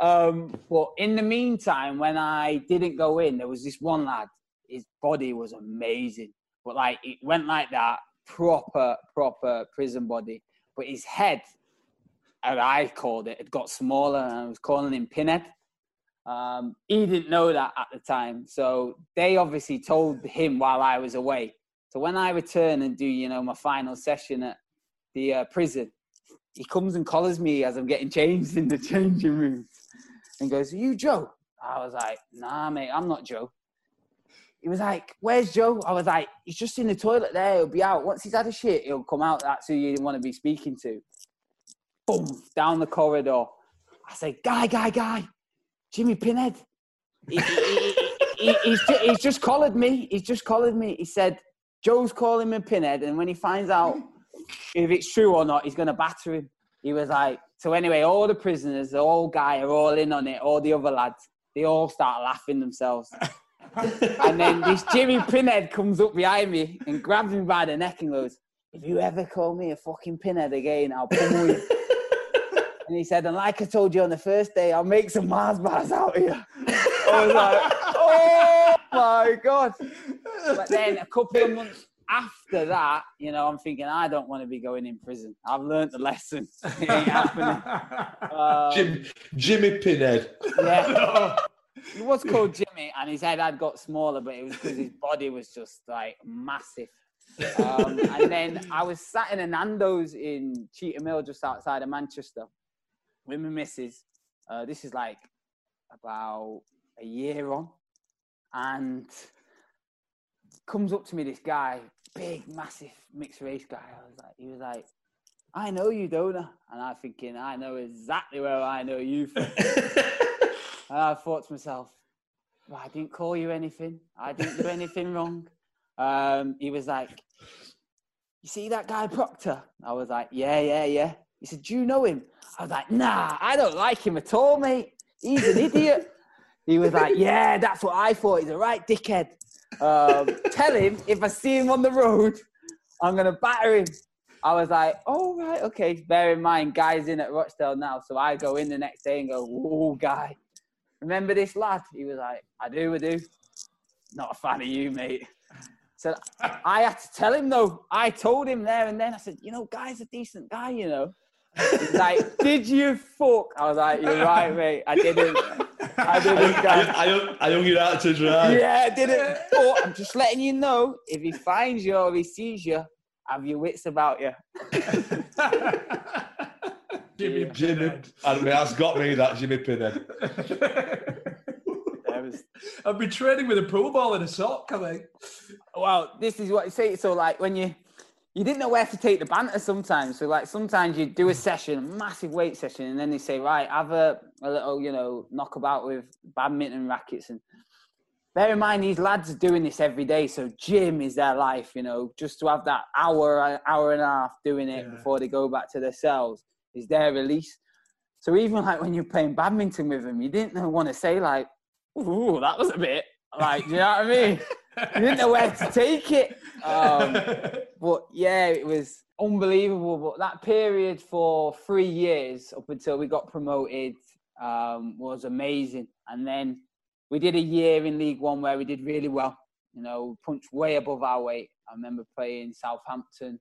S6: um, but in the meantime, when I didn't go in, there was this one lad. His body was amazing, but like it went like that, proper, proper prison body. But his head, as I called it, had got smaller, and I was calling him Pinhead. Um, he didn't know that at the time, so they obviously told him while I was away. So when I return and do, you know, my final session at the uh, prison, he comes and collars me as I'm getting changed [laughs] in the changing room, and goes, "Are you Joe?" I was like, "Nah, mate, I'm not Joe." He was like, "Where's Joe?" I was like, "He's just in the toilet there. He'll be out once he's had a shit. He'll come out. That's who you didn't want to be speaking to." Boom, down the corridor. I say, "Guy, guy, guy, Jimmy Pinhead." He- he- he- he- he's, ju- he's just collared me. He's just collared me. He said, Joe's calling me a Pinhead, and when he finds out if it's true or not, he's going to batter him. He was like, so anyway, all the prisoners, the old guy are all in on it, all the other lads, they all start laughing themselves. [laughs] and then this Jimmy Pinhead comes up behind me and grabs me by the neck and goes, if you ever call me a fucking Pinhead again, I'll pummel you. And he said, and like I told you on the first day, I'll make some Mars bars out of you. I was like, [laughs] oh my God. [laughs] But then a couple of months after that, you know, I'm thinking, I don't want to be going in prison. I've learned the lesson. [laughs] It ain't happening. Um,
S7: Jim, Jimmy Pinhead.
S6: yeah. He was called Jimmy, and his head had got smaller, but it was because his body was just like massive. Um, and then I was sat in a Nando's in Cheetham Hill, just outside of Manchester, with my missus. Uh, this is like about a year on, and comes up to me this guy, big, massive mixed race guy. I was like, he was like, I know you, don't And I'm thinking, I know exactly where I know you from. [laughs] And I thought to myself, well, I didn't call you anything. I didn't do anything wrong. Um, he was like, you see that guy Proctor? I was like, yeah, yeah, yeah. He said, do you know him? I was like, nah, I don't like him at all, mate. He's an idiot. [laughs] He was like, yeah, that's what I thought. He's a right dickhead. Um, [laughs] tell him if I see him on the road, I'm going to batter him. I was like, oh, right, okay. Bear in mind, Guy's in at Rochdale now. So I go in the next day and go, whoa, Guy, remember this lad? He was like, I do, I do. Not a fan of you, mate. So I had to tell him though. I told him there and then. I said, you know, Guy's a decent guy, you know. He's like, did you fuck? I was like, you're right, mate. I didn't. I didn't.
S7: I,
S6: Guy.
S7: I, I, I hung you out to dry.
S6: Yeah, I didn't. But I'm just letting you know if he finds you or he sees you, have your wits about you. [laughs]
S2: Jimmy
S7: Jimmy,
S2: Pinhead.
S7: I mean, that's got me, that Jimmy Pinhead. [laughs]
S6: Was-
S2: I've been training with a pro ball in a sock, I think.
S6: Well, this is what you say. So, like, when you you didn't know where to take the banter sometimes. So, like, sometimes you do a mm. session, a massive weight session, and then they say, right, have a, a little, you know, knockabout with badminton rackets. And bear in mind, these lads are doing this every day. So, gym is their life, you know, just to have that hour, hour and a half doing it
S2: Yeah.
S6: before they go back to their cells is their release. So, even like when you're playing badminton with them, you didn't want to say, like, ooh, that was a bit, like, do you know what I mean? [laughs] you didn't know where to take it. Um, but yeah, it was unbelievable. But that period for three years up until we got promoted um, was amazing. And then we did a year in League One where we did really well. You know, punched way above our weight. I remember playing Southampton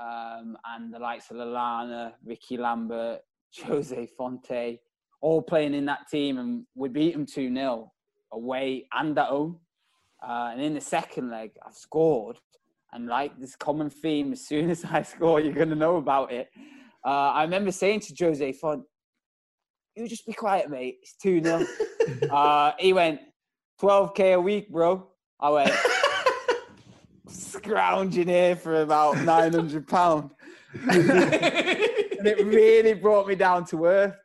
S6: um, and the likes of Lallana, Ricky Lambert, [laughs] Jose Fonte, all playing in that team, and we beat them 2 0 away and at home. Uh, and in the second leg, I've scored. And like this common theme, as soon as I [laughs] score, you're going to know about it. Uh, I remember saying to Jose Fonte, you just be quiet, mate. It's 2 0. [laughs] uh, he went, 12K a week, bro. I went, scrounging here for about £900. [laughs] and it really brought me down to earth.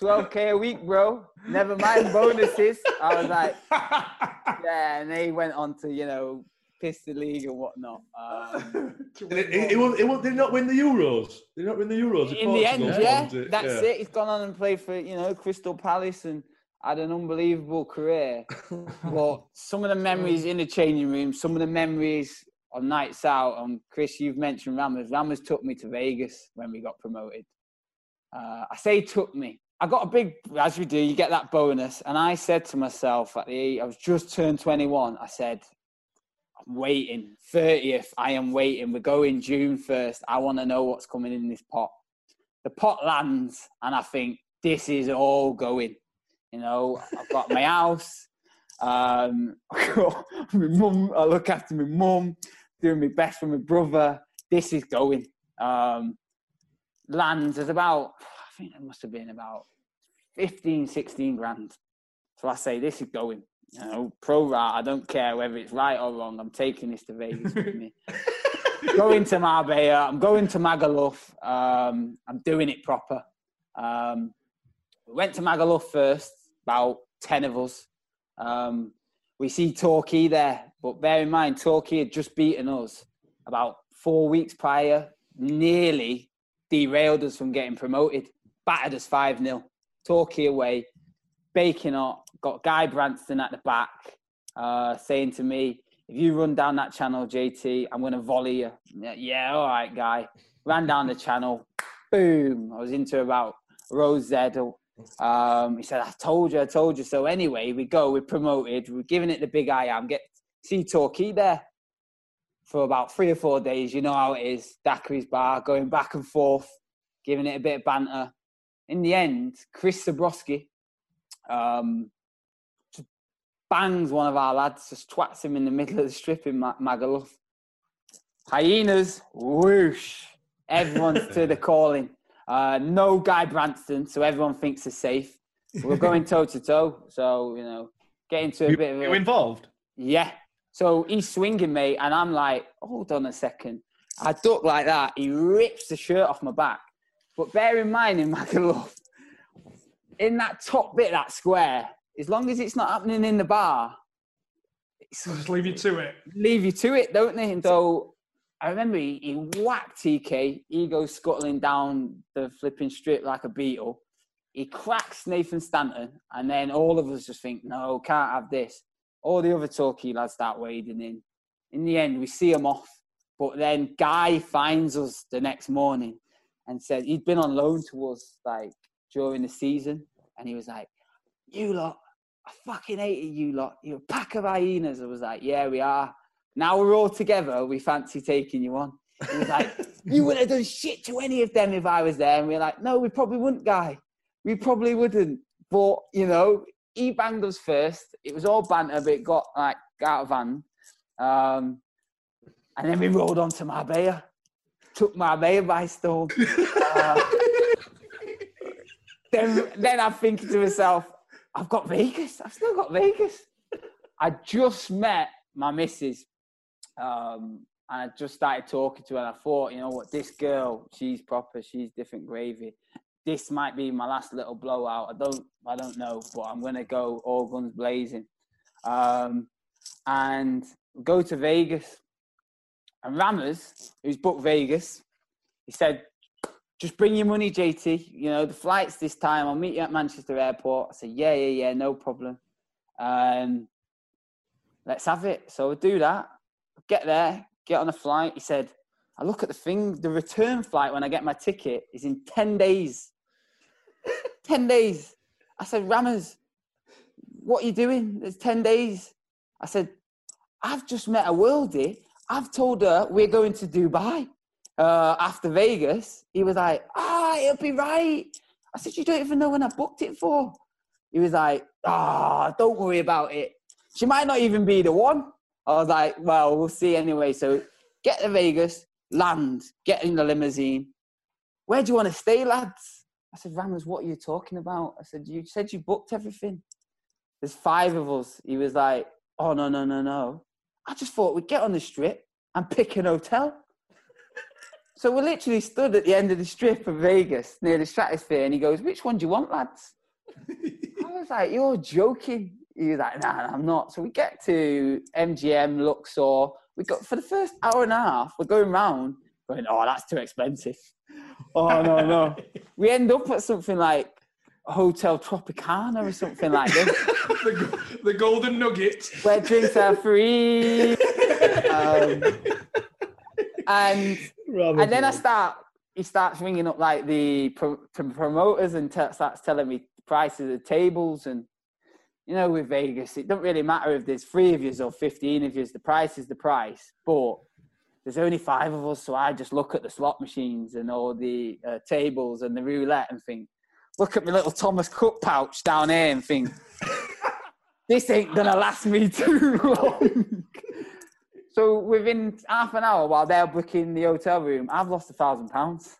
S6: 12k a week, bro. Never mind bonuses. I was like, [laughs] yeah, and they went on to, you know, piss the league and whatnot. Um,
S7: And it, it, it, won't, it won't, did not win the Euros. They did not win the Euros.
S6: in the end,
S7: Portugal
S6: yeah,
S7: it,
S6: that's
S7: yeah.
S6: it. He's gone on and played for, you know, Crystal Palace and had an unbelievable career. [laughs] but some of the memories in the changing room, some of the memories on nights out, and Chris, you've mentioned Rammers. Rammers took me to Vegas when we got promoted. Uh, I say took me. I got a big, as we do, you get that bonus. And I said to myself at the, I was just turned 21. I said, I'm waiting. 30th, I am waiting. We're going June 1st. I want to know what's coming in this pot. The pot lands, and I think this is all going. You know, I've got my house. Um, [laughs] my mum. I look after my mum, doing my best for my brother. This is going. Um, lands is about, think it must have been about 15, 16 grand. So I say, this is going. You know, pro rata, I don't care whether it's right or wrong. I'm taking this to Vegas with me. [laughs] going to Marbella. I'm going to Magaluf. Um, I'm doing it proper. Um, we went to Magaluf first, about 10 of us. Um, we see Torquay there, but bear in mind, Torquay had just beaten us about four weeks prior, nearly derailed us from getting promoted, battered us 5 0. Torquay away, baking hot, got Guy Branston at the back uh, saying to me, if you run down that channel, JT, I'm going to volley you. Yeah, yeah, all right, guy. Ran down the channel, boom. I was into about Rose Zeddle. Um, he said, I told you, I told you. So anyway, we go, we're promoted, we're giving it the big I am. Get see Torquay there for about three or four days. You know how it is. Daiquiri's bar, going back and forth, giving it a bit of banter. In the end, Chris Zebroski um, bangs one of our lads, just twats him in the middle of the strip in Ma- Magaluf. Hyenas, whoosh. Everyone's [laughs] to the calling. Uh, no Guy Branston, so everyone thinks they're safe. We're [laughs] going toe to toe, so you know, get into a
S8: You,
S6: bit of
S8: you involved?
S6: yeah. So he's swinging me, and I'm like, hold on a second. I duck like that. He rips the shirt off my back. But bear in mind, in Magaluf, in that top bit, that square, as long as it's not happening in the bar, it's
S2: Just leave you to it.
S6: leave you to it, don't they? And so I remember he, he whacked TK. He goes scuttling down the flipping strip like a beetle. He cracks Nathan Stanton, and then all of us just think, no, can't have this. All the other Torquay lads start wading in. In the end, we see him off. But then Guy finds us the next morning and said he'd been on loan to us like during the season, and he was like, "You lot, I fucking hated you lot. You're a pack of hyenas." I was like, "Yeah, we are." Now we're all together. We fancy taking you on. He was like, [laughs] "You wouldn't have done shit to any of them if I was there." And we are like, "No, we probably wouldn't, guy. We probably wouldn't." But you know, he banged us first. It was all banter, but it got like out of hand. Um, and then we rolled on to Marbella. Took Marbella by storm. Uh, [laughs] then, then I'm thinking to myself, I've got Vegas. I've still got Vegas. I just met my missus, um, and I just started talking to her. And I thought, you know what, this girl, she's proper. She's different gravy. This might be my last little blowout. I don't, I don't know, but I'm gonna go all guns blazing, um, and go to Vegas. And Rammers, who's booked Vegas, he said, just bring your money, JT. You know, the flight's this time. I'll meet you at Manchester Airport. I said, yeah, yeah, yeah, no problem. Um, let's have it. So I do that. Get there, get on a flight. He said, I look at the thing, the return flight when I get my ticket is in 10 days. [laughs] 10 days. I said, Rammers, what are you doing? It's 10 days. I said, I've just met a worldie. I've told her we're going to Dubai uh, after Vegas. He was like, ah, it'll be right. I said, you don't even know when I booked it for. He was like, ah, don't worry about it. She might not even be the one. I was like, well, we'll see anyway. So get to Vegas, land, get in the limousine. Where do you want to stay, lads? I said, Rammers, what are you talking about? I said, you said you booked everything. There's five of us. He was like, oh, no, no, no, no. I just thought we'd get on the strip and pick an hotel. So we literally stood at the end of the strip of Vegas near the Stratosphere, and he goes, "Which one do you want, lads?" [laughs] I was like, "You're joking." He was like, "Nah, nah, I'm not." So we get to MGM, Luxor. We got for the first hour and a half. We're going round, going, "Oh, that's too expensive." Oh no, no. [laughs] we end up at something like Hotel Tropicana or something like this, [laughs]
S2: the, the golden nugget.
S6: where drinks are free. Um, and and then I start, he starts ringing up like the pro- pro- promoters and t- starts telling me prices of the tables. And, you know, with Vegas, it doesn't really matter if there's three of yous or 15 of yous, the price is the price. But there's only five of us, so I just look at the slot machines and all the uh, tables and the roulette and think, look at my little Thomas Cook pouch down here and think, this ain't gonna last me too long. so within half an hour, while they're booking the hotel room, I've lost a thousand pounds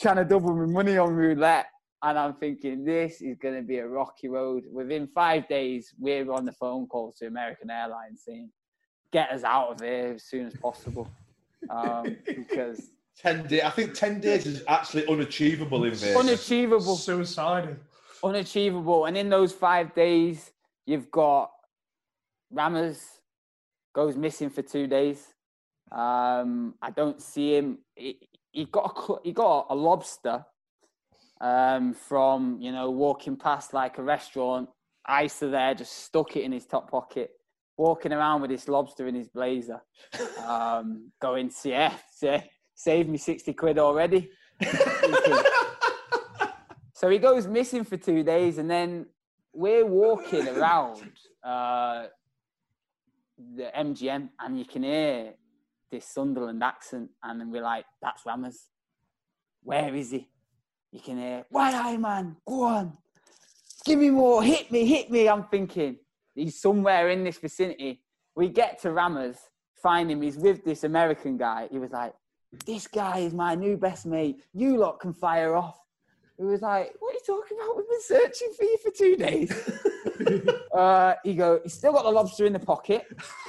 S6: trying to double my money on roulette. And I'm thinking, this is going to be a rocky road. Within five days, we're on the phone calls to American Airlines saying, get us out of here as soon as possible. Um, because
S7: Ten days. I think ten days is actually unachievable in Vegas.
S6: unachievable.
S2: Suicidal.
S6: unachievable. And in those five days, you've got Rammers goes missing for two days. Um, I don't see him. He, he got a he got a lobster um, from you know walking past like a restaurant. Isa there just stuck it in his top pocket, walking around with this lobster in his blazer, [laughs] um, going, yeah, yeah, save me sixty quid already. [laughs] So he goes missing for two days, and then we're walking around uh, the MGM, and you can hear this Sunderland accent, and then we're like, "That's Rammers. Where is he?" You can hear, "Why, aye, man, go on, give me more, hit me, hit me." I'm thinking he's somewhere in this vicinity. We get to Rammers, find him. He's with this American guy. He was like, "This guy is my new best mate. You lot can fire off." He was like, "What are you talking about? We've been searching for you for two days." [laughs] uh, he go, he's still got the lobster in the pocket.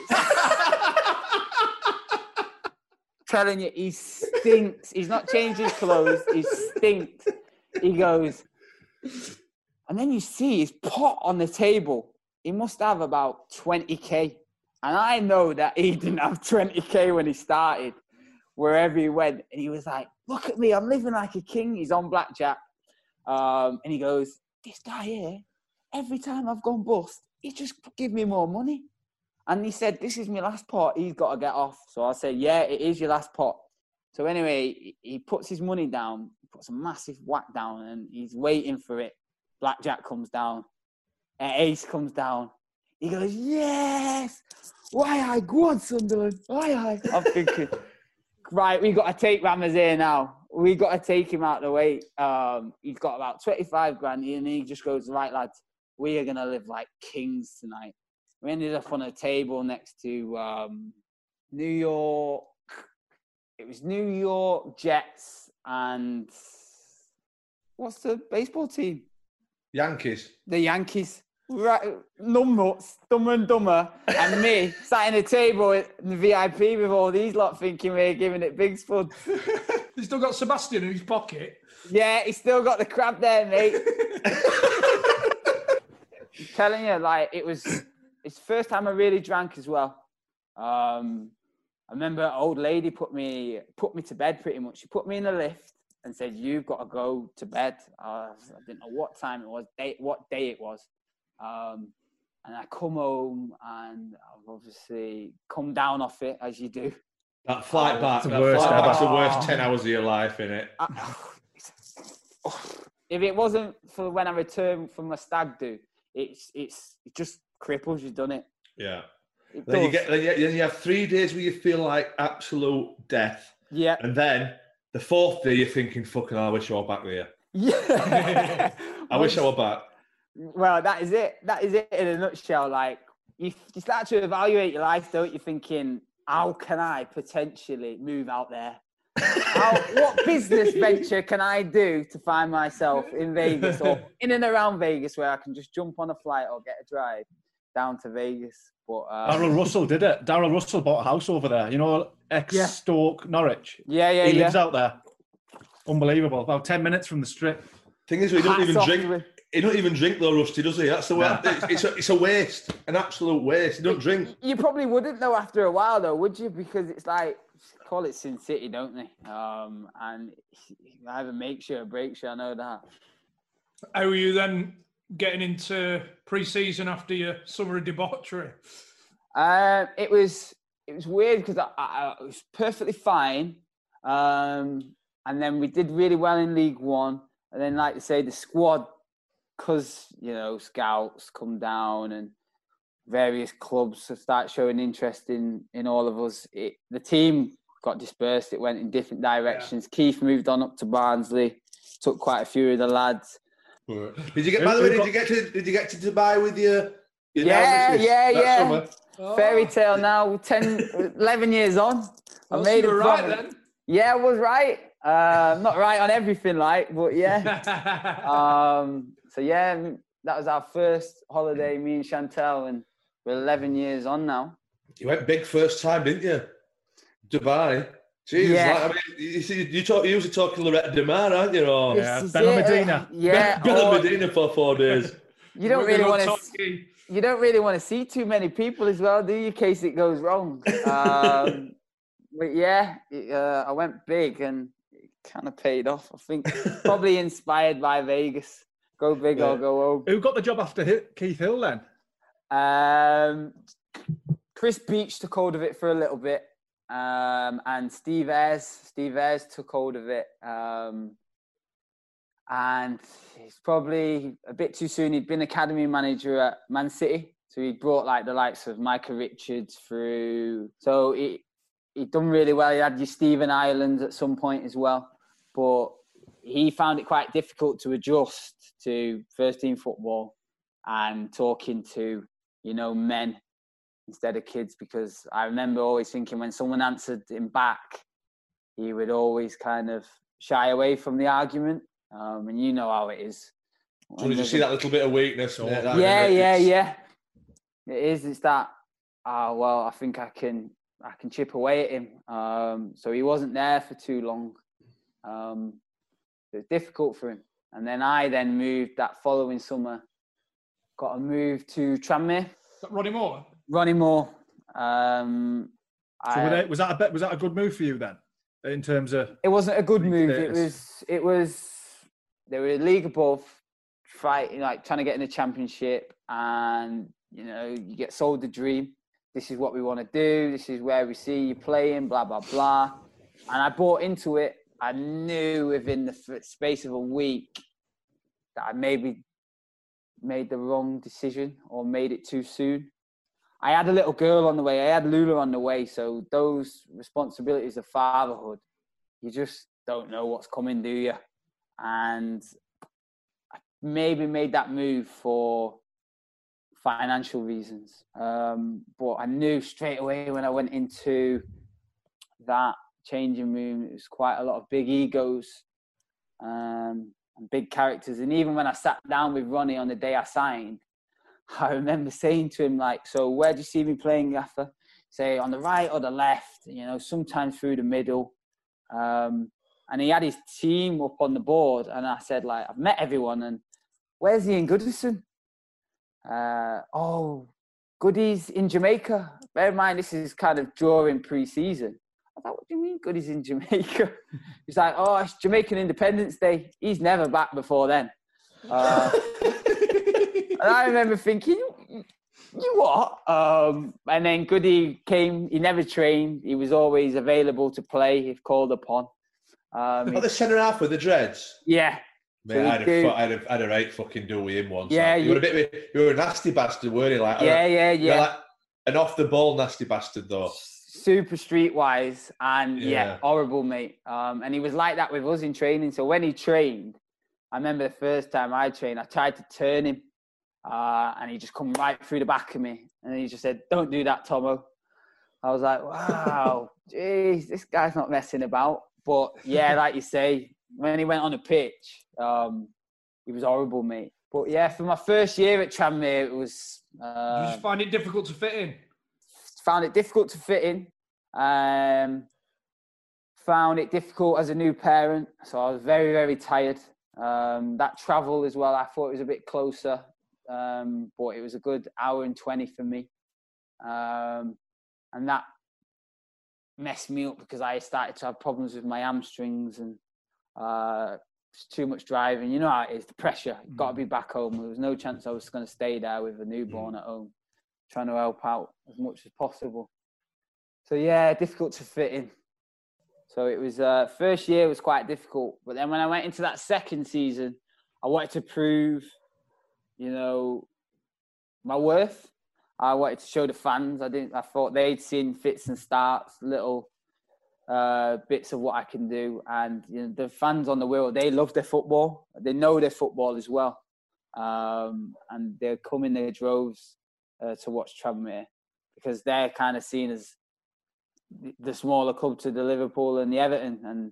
S6: [laughs] Telling you, he stinks. He's not changed his clothes. He stinks. He goes, and then you see his pot on the table. He must have about 20k. And I know that he didn't have 20k when he started, wherever he went. And he was like, Look at me, I'm living like a king. He's on blackjack. Um, and he goes, This guy here, every time I've gone bust, he just give me more money. And he said, This is my last pot. He's got to get off. So I said, Yeah, it is your last pot. So anyway, he- puts his money down, puts a massive whack down, and he's waiting for it. Blackjack comes down. Uh, Ace comes down. He goes, Yes! Why I go on, Sunderland? Why I? [laughs] I'm thinking, right, we got to take here now. We got to take him out of the way. Um, he's got about 25 grand, and he just goes, Right, lads, we are going to live like kings tonight. We ended up on a table next to um, New York. It was New York Jets and what's the baseball team?
S7: Yankees.
S6: the Yankees. Right, numbnuts, dumber and dumber, and me [laughs] sat in a table in the VIP with all these lot thinking we're giving it big spud. [laughs]
S2: He's still got Sebastian in his pocket.
S6: Yeah, he's still got the crab there, mate. [laughs] I'm telling you, like it was. It's the first time I really drank as well. Um, I remember an old lady put me put me to bed pretty much. She put me in the lift and said, "You've got to go to bed." Uh, I didn't know what time it was, day, what day it was. Um, and I come home and I've obviously come down off it as you do.
S7: That flight back. That
S8: worst
S7: flight the worst ten hours of your life, innit?
S6: I, [sighs] if it wasn't for when I returned from my stag do, it's it's it just cripples. You've done it.
S7: Yeah.
S6: It
S7: Then you get then you, then you have three days where you feel like absolute death,
S6: yeah,
S7: and then the fourth day you're thinking, "Fucking, I wish I were back there. [laughs]
S6: yeah. [laughs]
S7: I wish I were back."
S6: Well, that is it. That is it in a nutshell. Like you, you start to evaluate your life, don't you? Thinking, how can I potentially move out there? How, [laughs] what business venture can I do to find myself in Vegas or [laughs] in and around Vegas where I can just jump on a flight or get a drive? down to Vegas. But um,
S8: Darel Russell did it. Darel Russell bought a house over there. You know, ex
S6: Yeah.
S8: Stoke Norwich.
S6: yeah, yeah,
S8: he
S6: yeah.
S8: lives out there. Unbelievable. About ten minutes from the strip.
S7: Thing is, he don't
S6: Hats
S7: even drink.
S6: to him.
S7: He don't even drink though, Rusty, does he? That's the way.
S8: No.
S7: It's, it's, a, it's a waste, an absolute waste. He don't drink.
S6: You probably wouldn't know after a while, though, would you? Because it's like call it Sin City, don't they? Um, and either makes you or breaks you. I know that.
S2: How are you then getting into pre-season after your summer of debauchery?
S6: Um, it was it was weird because I, I, I was perfectly fine, um, and then we did really well in League One, and then like you say, the squad, because you know scouts come down and various clubs start showing interest in in all of us. It, the team got dispersed; it went in different directions. Keith moved on up to Barnsley, took quite a few of the lads.
S7: Did you get? By the way, did you get to? Did you get to Dubai with your? your
S6: Yeah,
S7: missus
S6: yeah,
S7: that
S6: yeah.
S7: summer?
S6: Fairy tale now, 10, 11 years on. I made
S2: you
S6: a
S2: were right then.
S6: Yeah, I was right. Uh, not right on everything, like, but yeah. [laughs] um, so yeah, that was our first holiday, me and Chantel, and we're 11 years on now.
S7: You went big first time, didn't you? Dubai. Jeez,
S6: Yeah.
S7: like, I mean, you see, you talk, you're usually talking Lloret de Mar, aren't you? Or
S8: Yeah,
S6: This is
S8: Ben
S6: it.
S8: Medina.
S6: Yeah,
S7: Bill
S6: or
S7: Medina for four days. [laughs]
S6: you don't really want to.
S2: to-
S6: You don't really want to see too many people as well, do you? In case it goes wrong. [laughs] Um, but yeah, it, uh, I went big and it kind of paid off. I think [laughs] probably inspired by Vegas. Go big
S7: Yeah.
S6: or go home.
S8: Who got the job after Keith Hill then?
S6: Um, Chris Beech took hold of it for a little bit, um, and Steve Ayres, Steve Ayres took hold of it. Um, and it's probably a bit too soon. He'd been academy manager at Man City, so he brought like the likes of Micah Richards through. So he he'd done really well. He had your Stephen Ireland at some point as well, but he found it quite difficult to adjust to first team football and talking to you know men instead of kids because I remember always thinking when someone answered him back, he would always kind of shy away from the argument. Um, and you know how it is.
S7: So
S6: When
S7: did you see that little bit of weakness? mate, that-
S6: yeah, yeah,
S7: it's-
S6: yeah. It is. It's that. Ah, well, I think I can. I can chip away at him. Um, so he wasn't there for too long. Um, it was difficult for him. And then I then moved that following summer. Got a move to Tranmere,
S2: Ronnie Moore.
S6: Ronnie Moore. Um,
S8: So
S6: I-
S8: they- was that a bit, was that a good move for you then, in terms of?
S6: it wasn't a good move. It was. It was. They were a league above, fighting like trying to get in the championship, and you know you get sold the dream. This is what we want to do. This is where we see you playing. Blah blah blah. And I bought into it. I knew within the space of a week that I maybe made the wrong decision or made it too soon. I had a little girl on the way. I had Lula on the way. So those responsibilities of fatherhood, you just don't know what's coming, do you? And I maybe made that move for financial reasons. Um, but I knew straight away when I went into that changing room, it was quite a lot of big egos um, and big characters. And even when I sat down with Ronnie on the day I signed, [laughs] I remember saying to him, like, so where do you see me playing, Gaffer? Say on the right or the left, you know, sometimes through the middle. Um, and he had his team up on the board, and I said, like, I've met everyone, and where's Ian Goodison? Uh, oh, Goody's in Jamaica. Bear in mind, this is kind of during pre-season. I thought, what do you mean Goody's in Jamaica? [laughs] He's like, oh, it's Jamaican Independence Day. He's never back before then. Uh, [laughs] and I remember thinking, you, you what? Um, and then Goody came. He never trained. He was always available to play if called upon. Um,
S7: Oh, the centre half with the dreads.
S6: yeah,
S7: Mate,
S6: So
S7: I had, a,
S6: do-
S7: fu- had a, I had a right fucking do with him once.
S6: Yeah,
S7: like. you, were a bit. You were a nasty bastard, weren't you? Like,
S6: yeah, yeah, yeah.
S7: like an off the ball nasty bastard though.
S6: Super streetwise and yeah.
S7: Yeah.
S6: horrible mate um and he was like that with us in training so when he trained i remember the first time i trained i tried to turn him uh and he just come right through the back of me and he just said don't do that tomo i was like wow [laughs] jeez this guy's not messing about but yeah like you say when he went on the pitch um he was horrible mate But yeah, for my first year at Tranmere, it was Uh,
S2: you
S6: uh,
S2: just find it difficult to fit in.
S6: Found it difficult to fit in. Um, found it difficult as a new parent, so I was very, very tired. Um, that travel as well, I thought it was a bit closer, um, but it was a good hour and 20 for me. Um, and that messed me up because I started to have problems with my hamstrings and uh, too much driving. You know how it is, the pressure. Got to be back home. There was no chance I was going to stay there with a newborn at home, trying to help out as much as possible. So yeah, difficult to fit in. So it was uh, first year was quite difficult, but then when I went into that second season, I wanted to prove, you know, my worth. I wanted to show the fans. I didn't. I thought they'd seen fits and starts, little uh, bits of what I can do, and you know, the fans on the Wirral they love their football. They know their football as well, um, and they're coming their droves uh, to watch Tranmere because they're kind of seen as the smaller club to the Liverpool and the Everton, and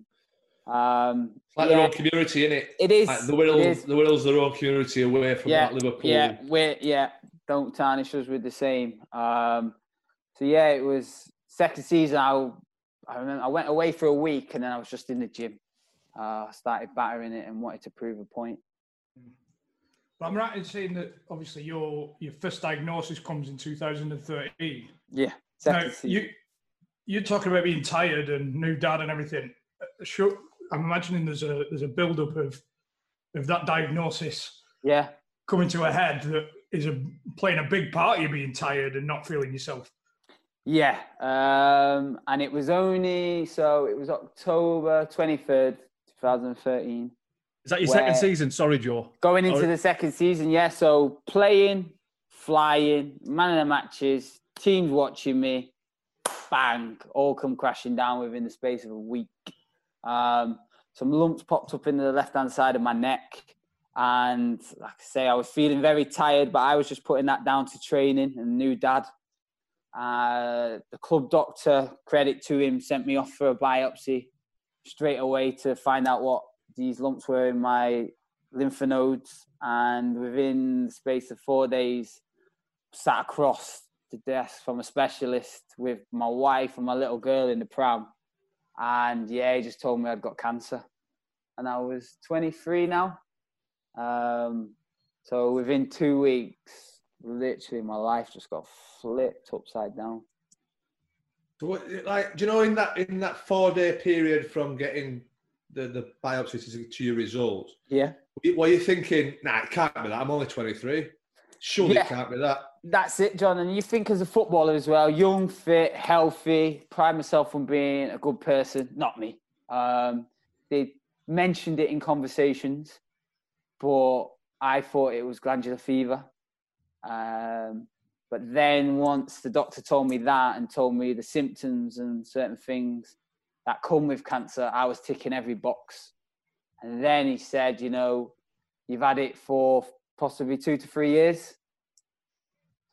S6: um,
S7: It's like
S6: yeah,
S7: their own community, innit?
S6: it is.
S7: Like the
S6: it is.
S7: the Wirral's, their own community away from
S6: yeah,
S7: that Liverpool.
S6: Yeah, we're, yeah. Don't tarnish us with the same. Um, so yeah, it was second season. I I remember I went away for a week and then I was just in the gym. Uh, I started battering it and wanted to prove a point.
S2: But I'm right in saying that obviously your your first diagnosis comes in 2013.
S6: Yeah,
S2: Now, you you're talking about being tired and new dad and everything. Uh, Sure, I'm imagining there's a there's a build up of of that diagnosis
S6: yeah,
S2: coming to a head that is a, playing a big part of you being tired and not feeling yourself.
S6: yeah. Um, and it was only so it was October twenty third, two thousand thirteen.
S8: Is that your second season? Sorry, Joe.
S6: Going into
S8: Or-
S6: the second season, yeah. So playing, flying, man of the matches, teams watching me, bang, all come crashing down within the space of a week. Um, some lumps popped up in the left hand side of my neck. And like I say, I was feeling very tired, but I was just putting that down to training and new dad. Uh, the club doctor, credit to him, sent me off for a biopsy straight away to find out what these lumps were in my lymph nodes. And within the space of four days, sat across the desk from a specialist with my wife and my little girl in the pram. And yeah, he just told me I'd got cancer. And I was 23 now. Um, so within two weeks, literally my life just got flipped upside down.
S3: So what, like, do you know in that in that four day period from getting the, the biopsy to, your results,
S6: Yeah.
S3: what are you thinking? Nah, it can't be that. I'm only 23. Surely
S6: Yeah.
S3: it can't be that.
S6: That's it, John. And you think as a footballer as well, young, fit, healthy, pride myself on being a good person. Not me. Um, they mentioned it in conversations, but I thought it was glandular fever. Um, but then once the doctor told me that and told me the symptoms and certain things that come with cancer, I was ticking every box. And then he said, you know, you've had it for possibly two to three years.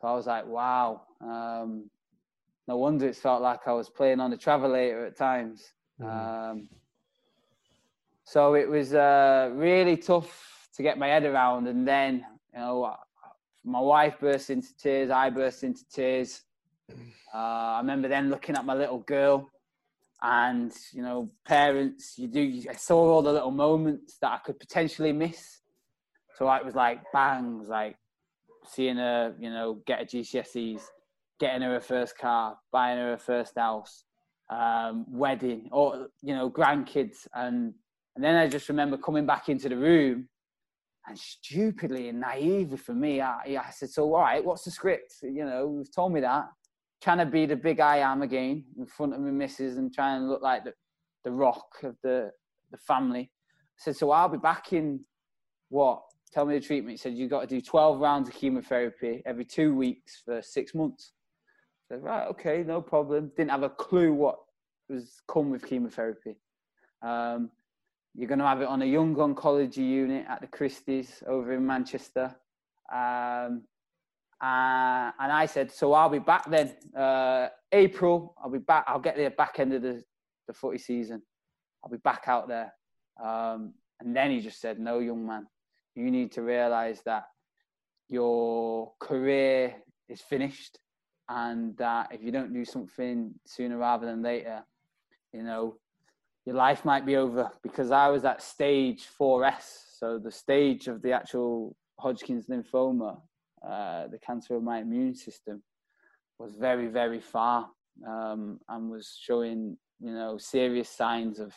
S6: So I was like, wow. Um, no wonder it felt like I was playing on the travelator at times. Um, so it was uh, really tough to get my head around. And then, you know, my wife burst into tears. I burst into tears. [clears throat] Uh, I remember then looking at my little girl, and you know, parents, you do. I saw all the little moments that I could potentially miss. So it was like bangs, like seeing her, you know, get her GCSEs, getting her a first car, buying her a first house, um, wedding, or you know, grandkids, and and then I just remember coming back into the room, and stupidly and naively for me, I, I said, "So all right, what's the script? You know, you've told me that." Trying to be the big I am again in front of my missus and trying to look like the, the rock of the the family. I said, "So I'll be back in what tell me the treatment. He said, You've got to do 12 rounds of chemotherapy every two weeks for six months. I said, Right, okay, no problem. Didn't have a clue what was come with chemotherapy. Um, you're going to have it on a young oncology unit at the Christie's over in Manchester. Um, uh, and I said, So I'll be back then. Uh, April, I'll be back. I'll get the back end of the, the footy season. I'll be back out there. Um, and then he just said, No, young man you need to realize that your career is finished and that if you don't do something sooner rather than later, you know, your life might be over because I was at stage 4S, so the stage of the actual Hodgkin's lymphoma, uh, the cancer of my immune system, was very, very far um, and was showing, you know, serious signs of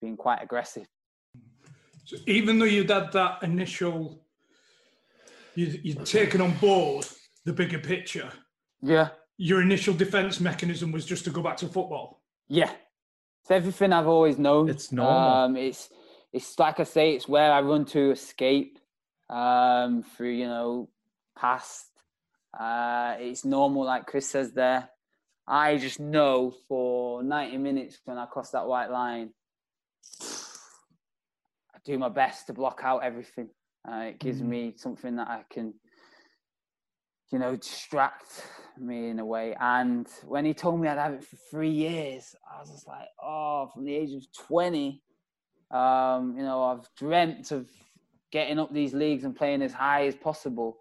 S6: being quite aggressive.
S2: So even though you'd had that initial, you'd, you'd taken on board the bigger picture,
S6: Yeah,
S2: your initial defense mechanism was just to go back to football.
S6: yeah. It's everything I've always known.
S8: It's normal.
S6: Um, it's it's like I say, it's where I run to escape um, through you know past. Uh, it's normal, like Chris says there. I just know for ninety minutes when I cross that white line, I do my best to block out everything. Uh, it gives me something that I can, you know, distract me in a way. And when he told me I'd have it for three years, I was just like, oh, from the age of 20, um, you know, I've dreamt of getting up these leagues and playing as high as possible.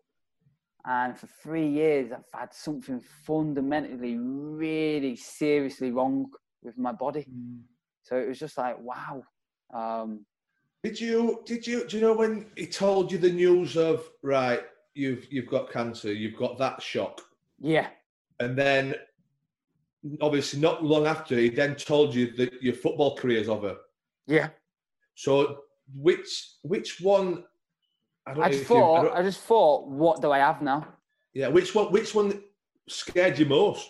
S6: And for three years, I've had something fundamentally, really seriously wrong with my body. So it was just like, wow. Um,
S3: Did you? Did you? Do you know when he told you the news of right? You've you've got cancer. You've got that shock,
S6: yeah,
S3: and then obviously not long after he then told you that your football career is over.
S6: yeah.
S3: So which which one? I
S6: just
S3: if you- I
S6: thought, I just thought, what do I have now?
S3: yeah, which one? Which one scared you most?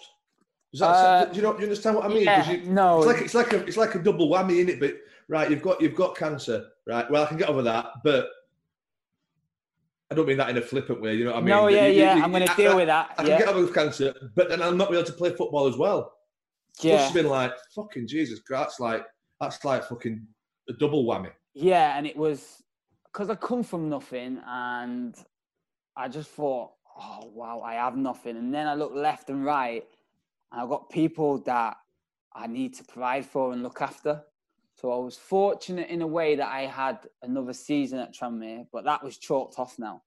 S3: That,
S6: Uh,
S3: do you know? Do you understand what I mean?
S6: yeah,
S3: you,
S6: no.
S3: It's like it's like a it's like a double whammy in it. But right, you've got you've got cancer. Right. Well, I can get over that, but I don't mean that in a flippant way. You know what I mean?
S6: no, yeah,
S3: you-
S6: yeah. I'm going to deal
S3: I-
S6: with that.
S3: I can
S6: yeah,
S3: get over with cancer, but then I'll not be able to play football as well.
S6: yeah.
S3: Must have been like fucking Jesus Christ. That's like that's like fucking a double whammy.
S6: Yeah, and it was because I come from nothing, and I just thought, oh wow, I have nothing. And then I look left and right, and I've got people that I need to provide for and look after. So I was fortunate in a way that I had another season at Tranmere, but that was chalked off now.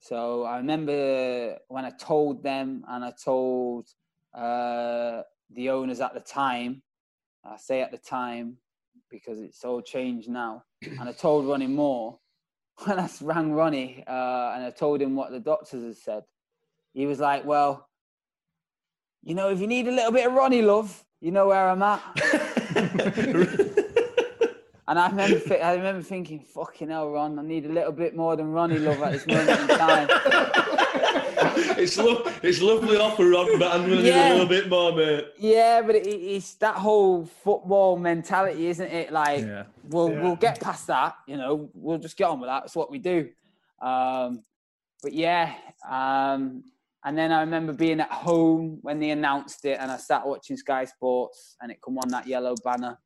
S6: So I remember when I told them, and I told uh, the owners at the time. I say at the time because it's all changed now. And I told Ronnie Moore [laughs] when I rang Ronnie uh, and I told him what the doctors had said. He was like, "Well, you know, if you need a little bit of Ronnie love, you know where I'm at." [laughs] and I remember, I remember thinking, "Fucking hell, Ron, I need a little bit more than Ronnie love at this moment in time." [laughs]
S7: it's, lo- it's lovely offer, Ron, but I'm going to need a little bit more, mate.
S6: Yeah, but it, it's that whole football mentality, isn't it? Like,
S8: Yeah.
S6: we'll
S2: Yeah.
S6: we'll get past that. You know, we'll just get on with that. That's what we do. Um, but yeah, um, and then I remember being at home when they announced it, and I sat watching Sky Sports, and it come on that yellow banner,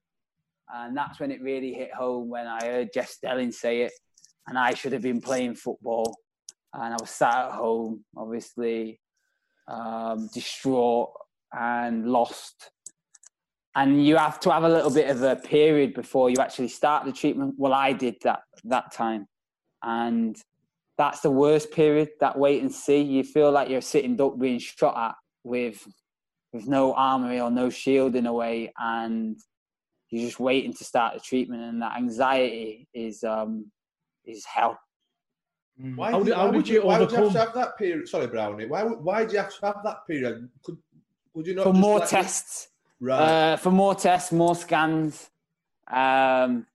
S6: and that's when it really hit home when I heard Jeff Stelling say it, and I should have been playing football, and I was sat at home, obviously um, distraught and lost. And you have to have a little bit of a period before you actually start the treatment. Well, I did that that time, and that's the worst period. That wait and see. You feel like you're sitting duck being shot at with with no armory or no shield in a way, and you're just waiting to start the treatment. And that anxiety is um, is hell.
S3: Why,
S8: How
S3: did,
S8: did- how
S3: why
S8: did
S3: would
S8: you
S3: you, why would you have to have that period? Sorry, Brownie. Why would- why do you have to have that period? Could would you not
S6: For
S3: just
S6: more
S3: like-
S6: tests.
S3: Right.
S6: Uh, for more tests, more scans. Um,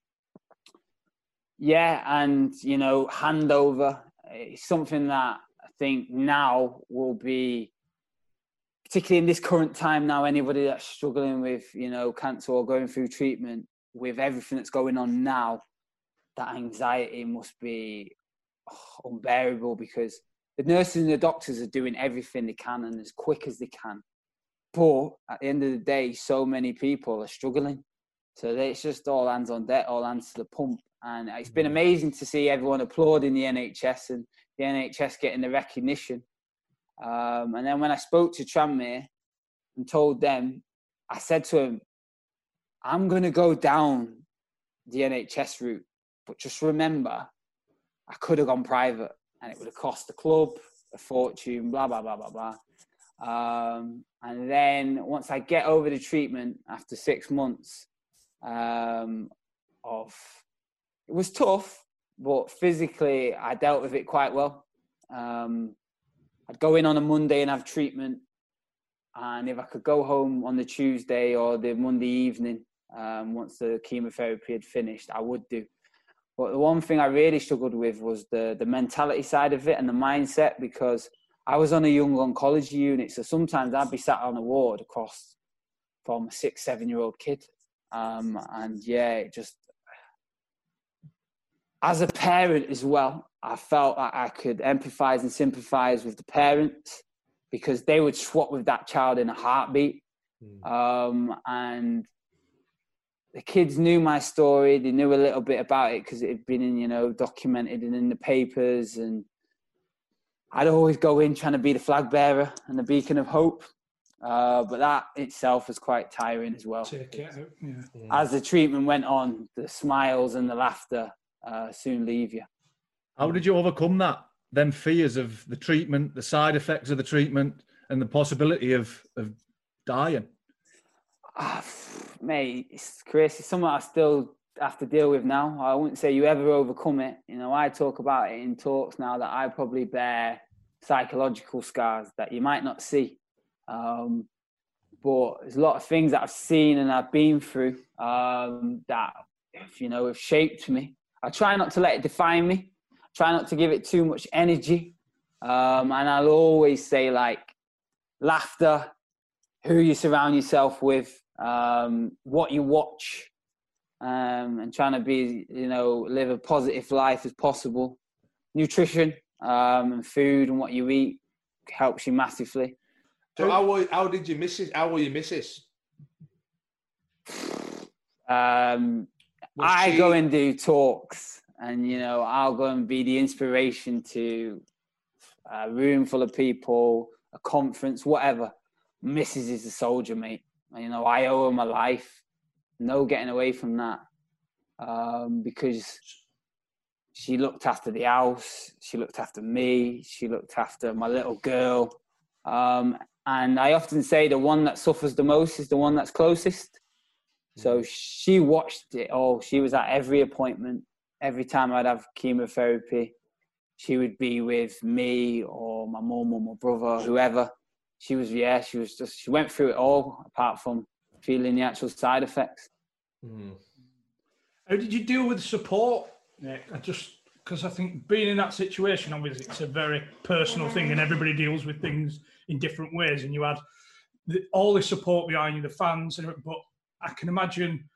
S6: yeah, and you know, handover is something that I think now will be, particularly in this current time now, anybody that's struggling with you know cancer or going through treatment with everything that's going on now, that anxiety must be oh, [sighs] unbearable because the nurses and the doctors are doing everything they can and as quick as they can but at the end of the day, so many people are struggling. So it's just all hands on deck, all hands to the pump. And it's been amazing to see everyone applauding the NHS and the NHS getting the recognition. Um, and then when I spoke to Tranmere and told them, I said to him, I'm going to go down the NHS route, but just remember, I could have gone private, and it would have cost the club a fortune. Blah blah blah blah blah. Um, and then once I get over the treatment after six months um, of, it was tough, but physically I dealt with it quite well. Um, I'd go in on a Monday and have treatment, and if I could go home on the Tuesday or the Monday evening, um, once the chemotherapy had finished, I would do. But the one thing I really struggled with was the the mentality side of it and the mindset because I was on a young oncology unit, so sometimes I'd be sat on a ward across from a six, seven year old kid. Um, and yeah, it just, as a parent as well, I felt like I could empathize and sympathize with the parents because they would swap with that child in a heartbeat. Um, and the kids knew my story. They knew a little bit about it because it had been in, you know, documented and in the papers. And I'd always go in trying to be the flag bearer and the beacon of hope. Uh, but that itself was quite tiring as well.
S2: Take it out. Yeah.
S6: As the treatment went on, the smiles and the laughter uh, soon leave you.
S8: How did you overcome that? Then fears of the treatment, the side effects of the treatment, and the possibility of of dying.
S6: Ah, mate, it's Chris. It's something I still have to deal with now. I wouldn't say you ever overcome it. You know, I talk about it in talks now that I probably bear psychological scars that you might not see. Um, but there's a lot of things that I've seen and I've been through um, that, you know, have shaped me. I try not to let it define me. Try not to give it too much energy. Um, and I'll always say like laughter, who you surround yourself with, um, what you watch, um, and trying to be, you know, live a positive life as possible. Nutrition um, and food and what you eat helps you massively.
S3: So how, were, how did you miss it? How were you missus?
S6: Um,
S3: Was
S6: I
S3: she-
S6: go and do talks, and you know, I'll go and be the inspiration to a room full of people, a conference, whatever. Mrs. is a soldier, mate. You know, I owe her my life. No getting away from that, um, because she looked after the house, she looked after me, she looked after my little girl. Um, and I often say the one that suffers the most is the one that's closest. So she watched it all. She was at every appointment. Every time I'd have chemotherapy, she would be with me or my mum or my brother, whoever. She was, yeah, she was just, she went through it all apart from feeling the actual side effects. Hmm.
S2: How did you deal with support, Nick? I just because I think being in that situation, obviously, it's a very personal thing, and everybody deals with things in different ways. And you had the, all the support behind you, the fans, and but I can imagine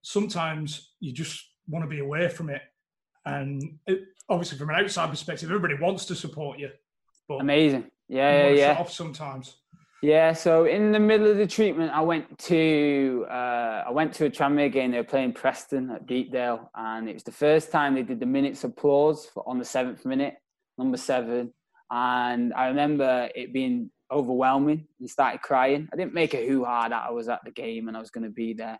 S2: sometimes you just want to be away from it. And it, obviously, from an outside perspective, everybody wants to support you, but
S6: Amazing. Yeah, yeah, yeah.
S2: off sometimes.
S6: Yeah, so in the middle of the treatment, I went to uh, I went to a Tranmere game. They were playing Preston at Deepdale, and it was the first time they did the minutes applause for, on the seventh minute, number seven. And I remember it being overwhelming and started crying. I didn't make a hoo ha that I was at the game and I was going to be there.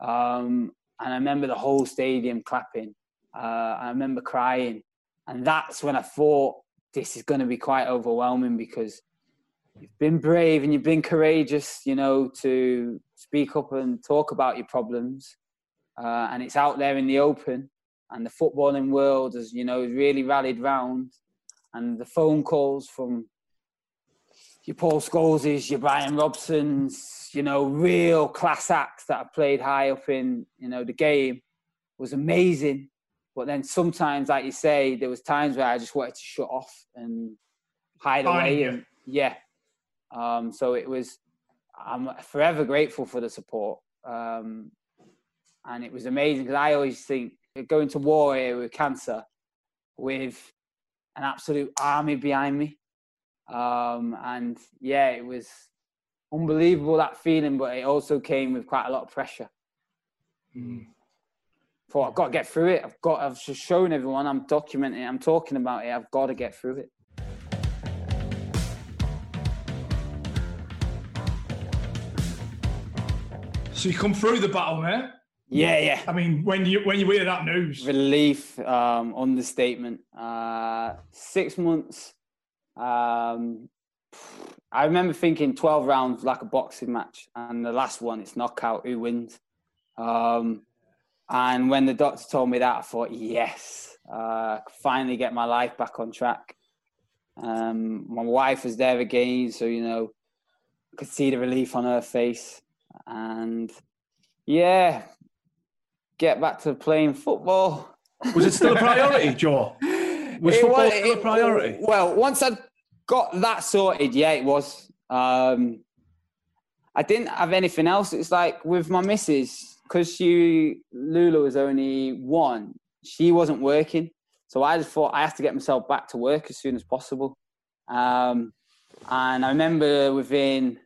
S6: Um, and I remember the whole stadium clapping. Uh, I remember crying, and that's when I thought this is going to be quite overwhelming because you've been brave and you've been courageous, you know, to speak up and talk about your problems. Uh, and it's out there in the open. And the footballing world has, you know, really rallied round. And the phone calls from your Paul Scholeses, your Brian Robsons, you know, real class acts that have played high up in, you know, the game was amazing. But then sometimes, like you say, there was times where I just wanted to shut off and hide
S2: Finding
S6: away.
S2: you.
S6: And yeah, um, so it was. I'm forever grateful for the support, um, and it was amazing because I always think going to war here with cancer, with an absolute army behind me, um, and yeah, it was unbelievable that feeling, but it also came with quite a lot of pressure. Thought I've got to get through it. I've got. I've just shown everyone. I'm documenting. it, I'm talking about it. I've got to get through it.
S2: So you come through the battle, mate.
S6: Yeah, yeah.
S2: I mean, when you when you hear that news,
S6: Relief, um, understatement. Uh, six months. Um, I remember thinking 12 rounds like a boxing match, and the last one, it's knockout, who wins? Um, and when the doctor told me that, I thought, yes, uh, finally get my life back on track. Um, my wife was there again, so you know, I could see the relief on her face, and yeah, get back to playing football.
S8: Was it still a priority, [laughs] Joe? Was
S6: It
S8: football
S6: wa-
S8: still a priority?
S6: Well, once I'd got that sorted, yeah, it was. Um, I didn't have anything else. It's like with my missus, because she Lula was only one, she wasn't working. So I just thought I have to get myself back to work as soon as possible. Um, and I remember within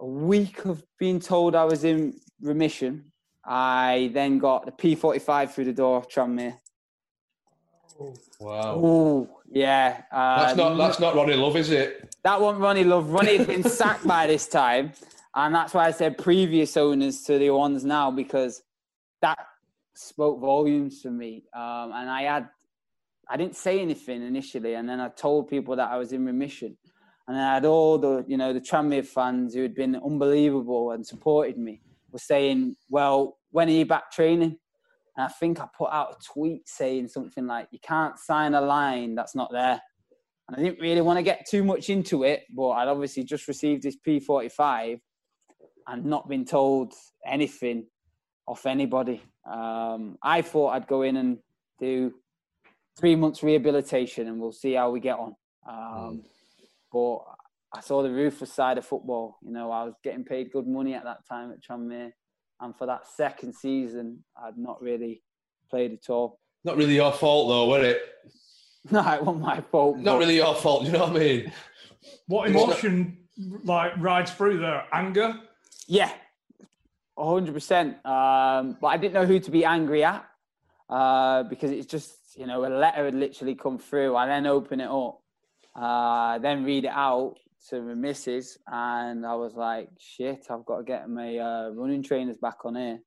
S6: a week of being told I was in remission, I then got the P45 through the door, Tranmere.
S3: Wow.
S6: Oh, yeah. Uh,
S3: That's not that's not Ronnie Love, is it?
S6: that one, Ronnie Love. Ronnie had been sacked by this time, and that's why I said previous owners to the ones now because that spoke volumes for me. Um, and I had, I didn't say anything initially, and then I told people that I was in remission, and I had all the, you know, the Tranmere fans who had been unbelievable and supported me were saying, "Well, when are you back training?" And I think I put out a tweet saying something like, "You can't sign a line that's not there." And I didn't really want to get too much into it, but I'd obviously just received this P45 and not been told anything off anybody. Um, I thought I'd go in and do three months rehabilitation and we'll see how we get on. Um, But I saw the ruthless side of football. You know, I was getting paid good money at that time at Tranmere. And for that second season, I'd not really played at all.
S3: Not really your fault though, was it? [laughs]
S6: No, it wasn't my fault.
S3: Not
S6: but-
S3: really your fault. You know what I mean?
S2: what
S3: It's not-
S2: emotion like rides through there? Anger.
S6: Yeah, hundred percent. Um, but I didn't know who to be angry at uh, because it's just you know a letter had literally come through. I then open it up, uh, then read it out to the missus, and I was like, "Shit, I've got to get my uh, running trainers back on here."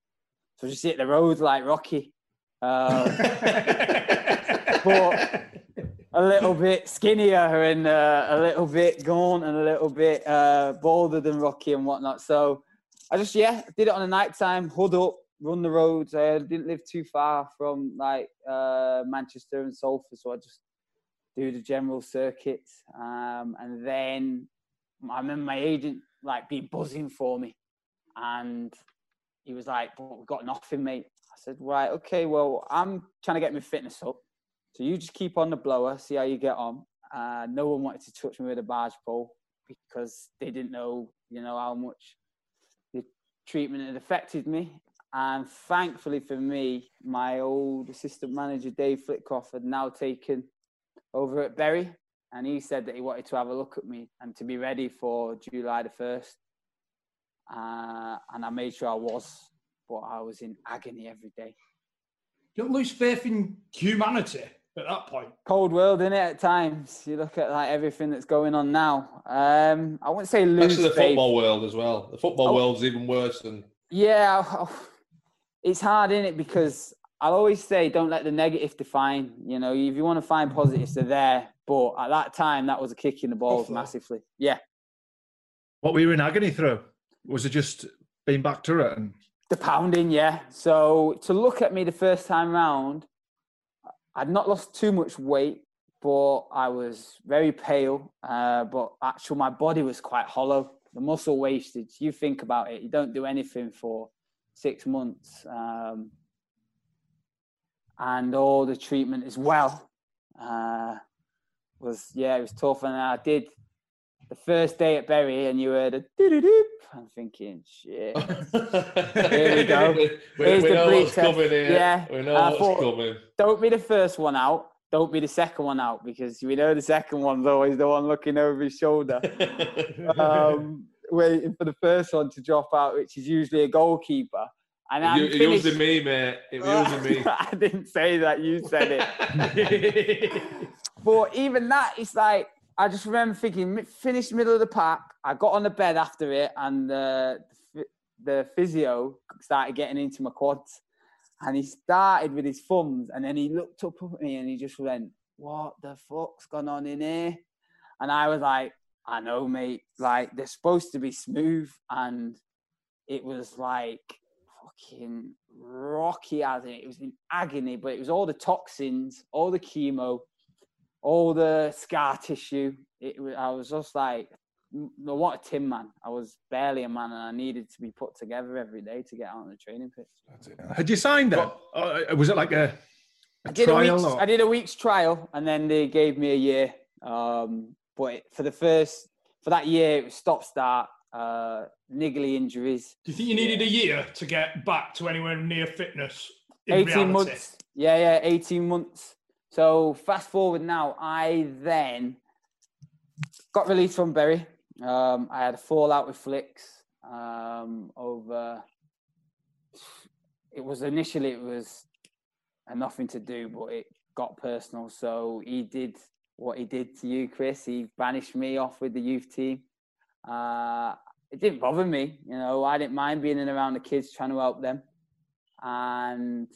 S6: So I just hit the road like Rocky. Uh, [laughs] but a little bit skinnier and uh, a little bit gaunt and a little bit uh, bolder than Rocky and whatnot. So I just yeah did it on a night time, hood up, run the roads. I didn't live too far from like uh, Manchester and Salford, so I just do the general circuits. Um, and then I remember my agent like be buzzing for me, and he was like, "But we've got nothing, mate." I said, "Right, okay. Well, I'm trying to get my fitness up, so you just keep on the blower, see how you get on." Uh, no one wanted to touch me with a barge pole because they didn't know, you know, how much treatment had affected me. And thankfully for me, my old assistant manager Dave Flitcroft had now taken over at Bury, and he said that he wanted to have a look at me and to be ready for July the first. Uh, and I made sure I was, but I was in agony every day.
S2: Don't lose faith in humanity at that point.
S6: Cold world, in it? At times, you look at like everything that's going on now. Um, I wouldn't say lose
S3: Especially the
S6: faith.
S3: football world as well. The football
S6: Oh.
S3: world's even worse than
S6: Yeah, it's hard in it because I'll always say don't let the negative define. You know, if you want to find positives, they're there. But at that time, that was a kick in the balls
S2: Awful.
S6: massively. Yeah,
S8: What were you in agony through? Was it just being back to it? And
S6: the pounding. Yeah. So to look at me the first time round, I'd not lost too much weight, but I was very pale. Uh, but actually, my body was quite hollow. The muscle wastage. You think about it. You don't do anything for six months. Um, and all the treatment as well uh, was yeah it was tough and I did the first day at Bury and you heard a doo-doo-doo. I'm thinking shit [laughs]
S3: Here
S6: we go.
S3: we,
S6: Here's
S3: we
S6: the
S3: know what's
S6: test.
S3: coming here.
S6: Yeah,
S3: We know
S6: I
S3: what's
S6: thought-
S3: coming.
S6: don't be the first one out don't be the second one out because we know the second one's always the one looking over his shoulder [laughs] um, waiting for the first one to drop out which is usually a goalkeeper and I'm
S3: it
S6: finished-
S3: using me, mate. It using me. [laughs]
S6: I didn't say that. You said it. but even that, it's like I just remember thinking, finished middle of the pack. I got on the bed after it, and the, physio started getting into my quads, and he started with his thumbs, and then he looked up at me and he just went, "What the fuck's gone on in here?" And I was like, "I know, mate. Like they're supposed to be smooth, and it was like." Fucking rocky as it was in agony, but it was all the toxins, all the chemo, all the scar tissue. It I was just like, what a tin man. I was barely a man, and I needed to be put together every day to get out on the training pitch.
S8: Had you signed that? Or was it like a, a
S6: I did a
S8: trial?
S6: week's,
S8: or-
S6: I did a week's trial, and then they gave me a year. Um, but it- for the first for that year, it was stop start, uh, niggly injuries.
S2: Do you think you needed a year to get back to anywhere near fitness? in
S6: 18
S2: reality?
S6: months. Yeah, yeah, 18 months. So fast forward now, I then got released from Bury. Um, I had a fallout with Flicks um, over. It was initially it was nothing to do, but it got personal. So he did what he did to you, Chris. He banished me off with the youth team. Uh, it didn't bother me, you know. I didn't mind being in around the kids, trying to help them and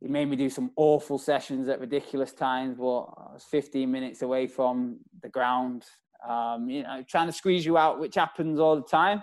S6: he made me do some awful sessions at ridiculous times. But I was 15 minutes away from the ground, um, you know, trying to squeeze you out, which happens all the time.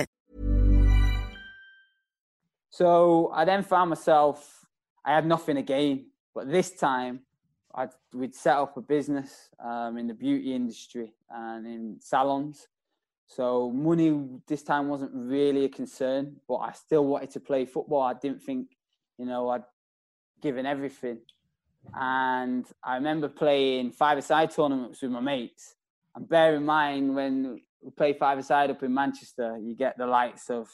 S6: So I then found myself, I had nothing to gain, but this time I'd, we'd set up a business um, in the beauty industry and in salons. So money this time wasn't really a concern, but I still wanted to play football. I didn't think, you know, I'd given everything. And I remember playing five-a-side tournaments with my mates. And bear in mind, when we play five-a-side up in Manchester, you get the likes of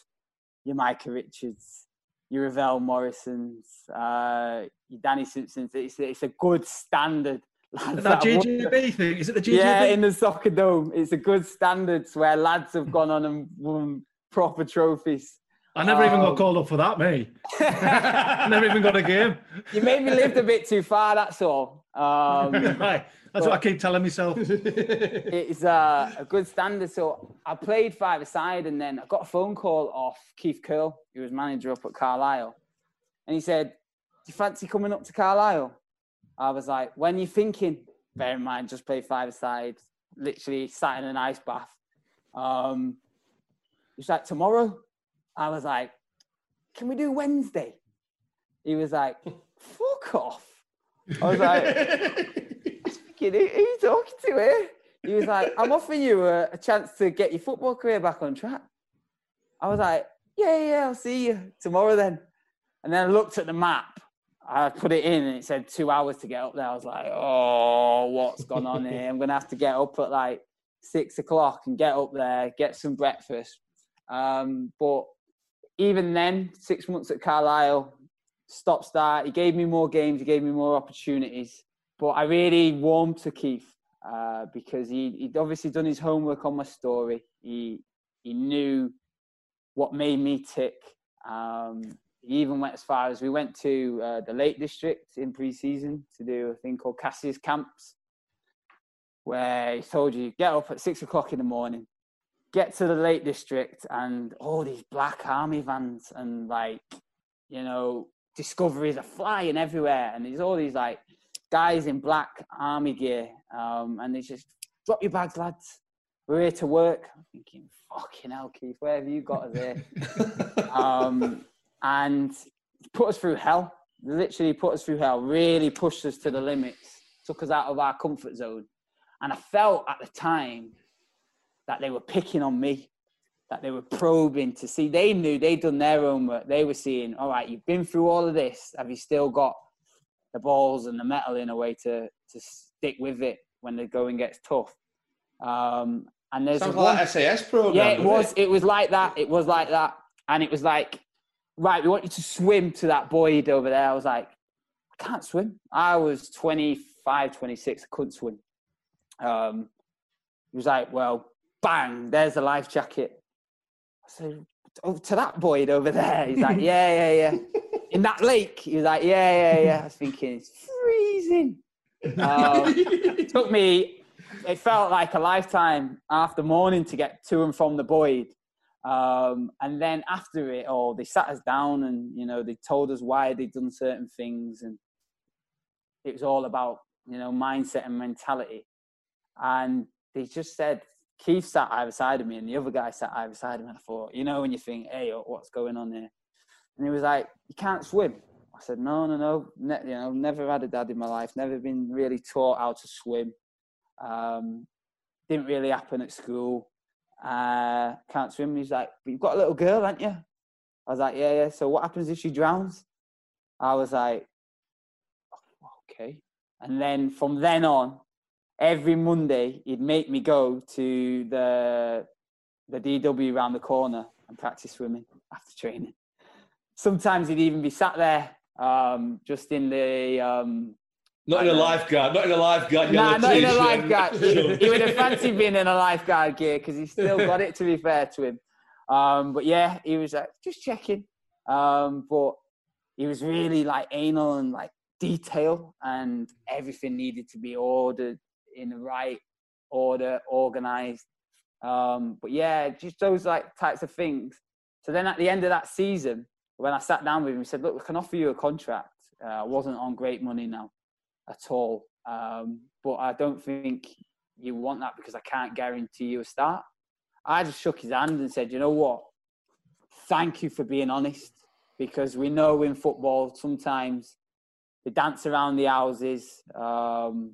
S6: your Micah Richards, your Ravel Morrisons, uh, your Danny Simpsons. It's, it's a good standard. [laughs] lads
S8: Is that GGB thing? Is it the GGB?
S6: Yeah, in the soccer dome. It's a good standards where lads have gone on and won proper trophies.
S8: I never even
S6: Um,
S8: got called up for that, me. [laughs] never even got a game.
S6: You made me live a bit too far, that's all. Um, [laughs]
S8: Right. That's what I keep telling myself. [laughs]
S6: it's uh, a good standard. So I played five aside, and then I got a phone call off Keith Curle, who was manager up at Carlisle, and he said, "Do you fancy coming up to Carlisle?" I was like, "When you thinking?" Bear in mind, just played five aside, literally sat in an ice bath. Um, he's like, "Tomorrow?" I was like, "Can we do Wednesday?" He was like, "Fuck off." I was like, who, who you talking to here? He was like, I'm offering you a, a chance to get your football career back on track. I was like, yeah, yeah, I'll see you tomorrow then. And then I looked at the map. I put it in and it said two hours to get up there. I was like, oh, what's gone on here? I'm going to have to get up at like six o'clock and get up there, get some breakfast. Um, but even then, six months at Carlisle, stop start. He gave me more games, he gave me more opportunities. But I really warmed to Keith uh, because he, he'd obviously done his homework on my story. He he knew what made me tick. Um, he even went as far as we went to uh, the Lake District in pre-season to do a thing called Cassius Camps, where he told you get up at six o'clock in the morning, get to the Lake District, and all these black army vans and like you know discoveries are flying everywhere, and there's all these like guys in black army gear, um, and they just drop your bags, lads. We're here to work. I'm thinking, fucking hell, Keith, where have you got us here? [laughs] um, and put us through hell. Literally put us through hell. Really pushed us to the limits. Took us out of our comfort zone. And I felt at the time that they were picking on me, that they were probing to see. They knew they'd done their own work. They were seeing, all right, you've been through all of this. Have you still got the balls and the mettle in a way to to stick with it when the going gets tough? Um, And there's
S7: Sounds
S6: one-
S7: like SAS program.
S6: yeah, it was. It was like that. It was like that. And it was like, right, we want you to swim to that void over there. I was like, I can't swim. I was 25, 26. I couldn't swim. Um, he was like, well, bang, there's a life jacket. I said, oh, to that void over there. He's like, yeah, yeah, yeah. [laughs] In that lake. He was like, yeah, yeah, yeah. I was thinking, it's freezing. Um, it took me it felt like a lifetime after morning to get to and from the void um, and then after it all they sat us down and you know they told us why they'd done certain things and it was all about you know mindset and mentality and they just said keith sat either side of me and the other guy sat either side of me and i thought you know when you think hey what's going on here and he was like you can't swim I said, no, no, no. Ne- you know, never had a dad in my life. Never been really taught how to swim. Um, didn't really happen at school. Uh, can't swim. He's like, but you've got a little girl, haven't you? I was like, yeah, yeah. So what happens if she drowns? I was like, okay. And then from then on, every Monday he'd make me go to the the DW around the corner and practice swimming after training. Sometimes he'd even be sat there um, just in the um,
S7: Not in a lifeguard. Not in a lifeguard.
S6: Nah, not in a lifeguard. [laughs] He, he would have fancied being in a lifeguard gear because he's still got it. To be fair to him, um, but yeah, he was like just checking. Um, but he was really like anal and like detail, and everything needed to be ordered in the right order, organized. Um, but yeah, just those like types of things. So then at the end of that season, when I sat down with him, he said, "Look, we can offer you a contract. Uh, I wasn't on great money now at all, um, but I don't think you want that because I can't guarantee you a start." I just shook his hand and said, "You know what? Thank you for being honest, because we know in football sometimes they dance around the houses um,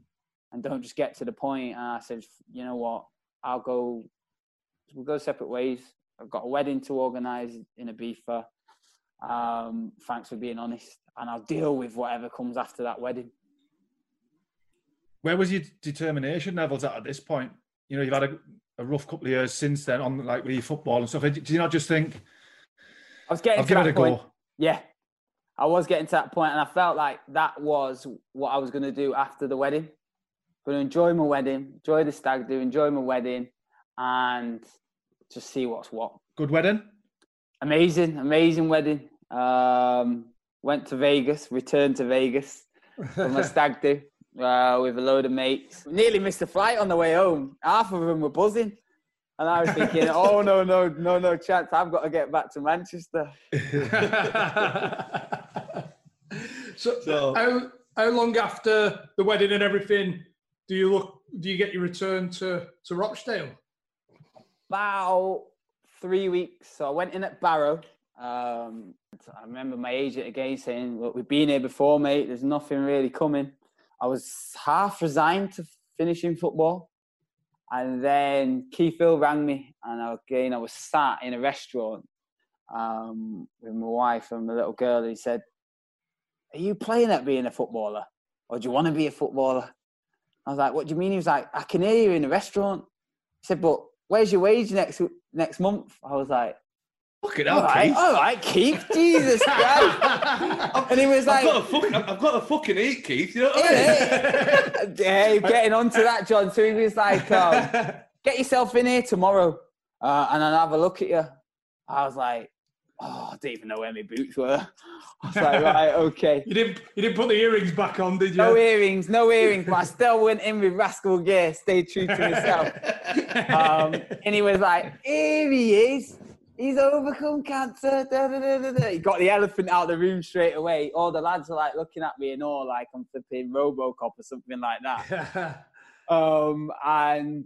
S6: and don't just get to the point." And I said, "You know what? I'll go. We'll go separate ways. I've got a wedding to organise in Ibiza. Um, thanks for being honest, and I'll deal with whatever comes after that wedding."
S8: Where was your determination levels at at this point? You know, you've had a, a rough couple of years since then on like with your football and stuff. Did you not just think,
S6: I was getting
S8: I'll
S6: to
S8: give
S6: that
S8: it a
S6: point.
S8: go?
S6: Yeah, I was getting to that point, and I felt like that was what I was going to do after the wedding. Going to enjoy my wedding, enjoy the stag do, enjoy my wedding, and just see what's what.
S8: Good wedding?
S6: Amazing, amazing wedding. Um, went to Vegas, returned to Vegas for my [laughs] stag do uh, with a load of mates. Nearly missed the flight on the way home. Half of them were buzzing. And I was thinking, [laughs] oh, no, no, no, no chance. I've got to get back to Manchester. [laughs]
S2: so, how how long after the wedding and everything do you look? Do you get your return to to Rochdale?
S6: about three weeks. So I went in at Barrow. Um, I remember my agent again saying, "Look, we've been here before, mate. There's nothing really coming." I was half resigned to finishing football, and then Keith Hill rang me, and again I was sat in a restaurant um, with my wife and my little girl. And he said, "Are you playing at being a footballer, or do you want to be a footballer?" I was like, "What do you mean?" He was like, "I can hear you in the restaurant." He said, "But where's your wage next next month?" I was like,
S7: Fucking
S6: "All
S7: hell,
S6: right,
S7: Keith.
S6: all right, Keith, Jesus [laughs] Christ!" and he was like,
S7: I've got fucking, I've got to fucking eat, Keith. You know what I mean? [laughs]
S6: hey, getting onto that, John. So he was like, um, [laughs] "Get yourself in here tomorrow, uh, and I'll have a look at you." I was like, "Oh, I don't even know where my boots were." I was like, "Right, [laughs] okay."
S2: You didn't you didn't put the earrings back on, did you?
S6: No earrings, no earrings, but I still went in with rascal gear, stayed true to myself. [laughs] Um, and he was like, here he is. He's overcome cancer. Da, da, da. He got the elephant out of the room straight away. All the lads are like looking at me and all like I'm flipping Robocop or something like that. [laughs] um, and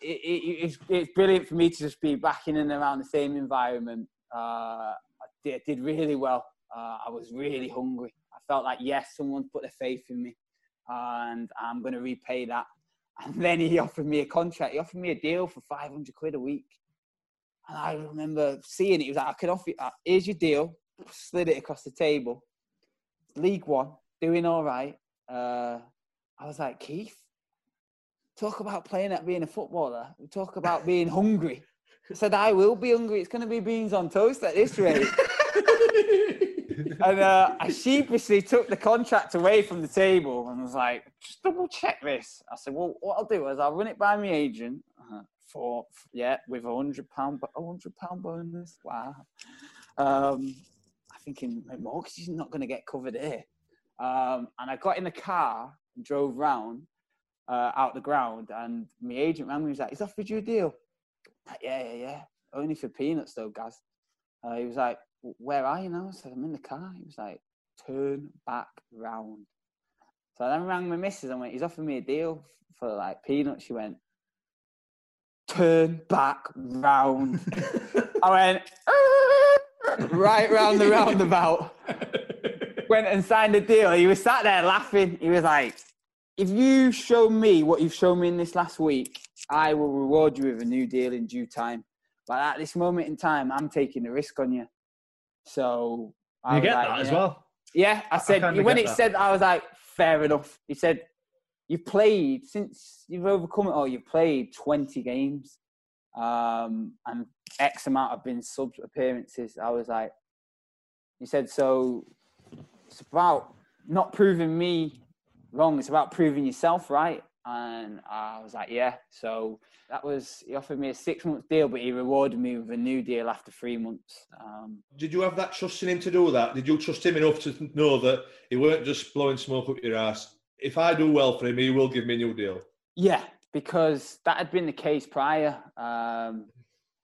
S6: it, it, it's, it's brilliant for me to just be back in and around the same environment. Uh, I did, did really well. Uh, I was really hungry. I felt like, yes, someone's put their faith in me and I'm going to repay that. [laughs] And then he offered me a contract. He offered me a deal for 500 quid a week. And I remember seeing it. He was like, I can offer you, uh, here's your deal. Slid it across the table. League One, doing all right. Uh, I was like, Keith, talk about playing at being a footballer. Talk about being hungry. Said, I will be hungry. It's going to be beans on toast at this rate. [laughs] and uh, I sheepishly took the contract away from the table and was like, just double check this. I said, well, what I'll do is I'll run it by my agent uh, for, yeah, with a hundred pound, a hundred pound bonus. Wow. Um, I thinking my mortgage is not going to get covered here. Um, and I got in the car and drove round uh, out the ground, and my agent rang me. He was like, "He's offered you a deal." Like, yeah, yeah, yeah. Only for peanuts though, Gaz. Uh, he was like, "Where are you now?" I said, "I'm in the car." He was like, "Turn back round." So I then rang my missus and went, "He's offered me a deal for like peanuts." She went, "Turn back round." [laughs] I went [laughs] right round the roundabout. Went and signed a deal. He was sat there laughing. He was like, "If you show me what you've shown me in this last week, I will reward you with a new deal in due time." But at this moment in time, I'm taking a risk on you. So I
S8: You get
S6: like,
S8: that as well.
S6: Yeah, I said
S8: kinda
S6: when it
S8: that.
S6: said, I was like, fair enough. He said, you've played since you've overcome it all. You've played 20 games, um, and X amount have been sub appearances. I was like, he said, so it's about not proving me wrong. It's about proving yourself right. And I was like, yeah. So that was he offered me a six month deal, but he rewarded me with a new deal after three months. Um,
S7: Did you have that trust in him to do that? Did you trust him enough to know that he weren't just blowing smoke up your ass? If I do well for him, he will give me a new deal.
S6: Yeah, because that had been the case prior. Um,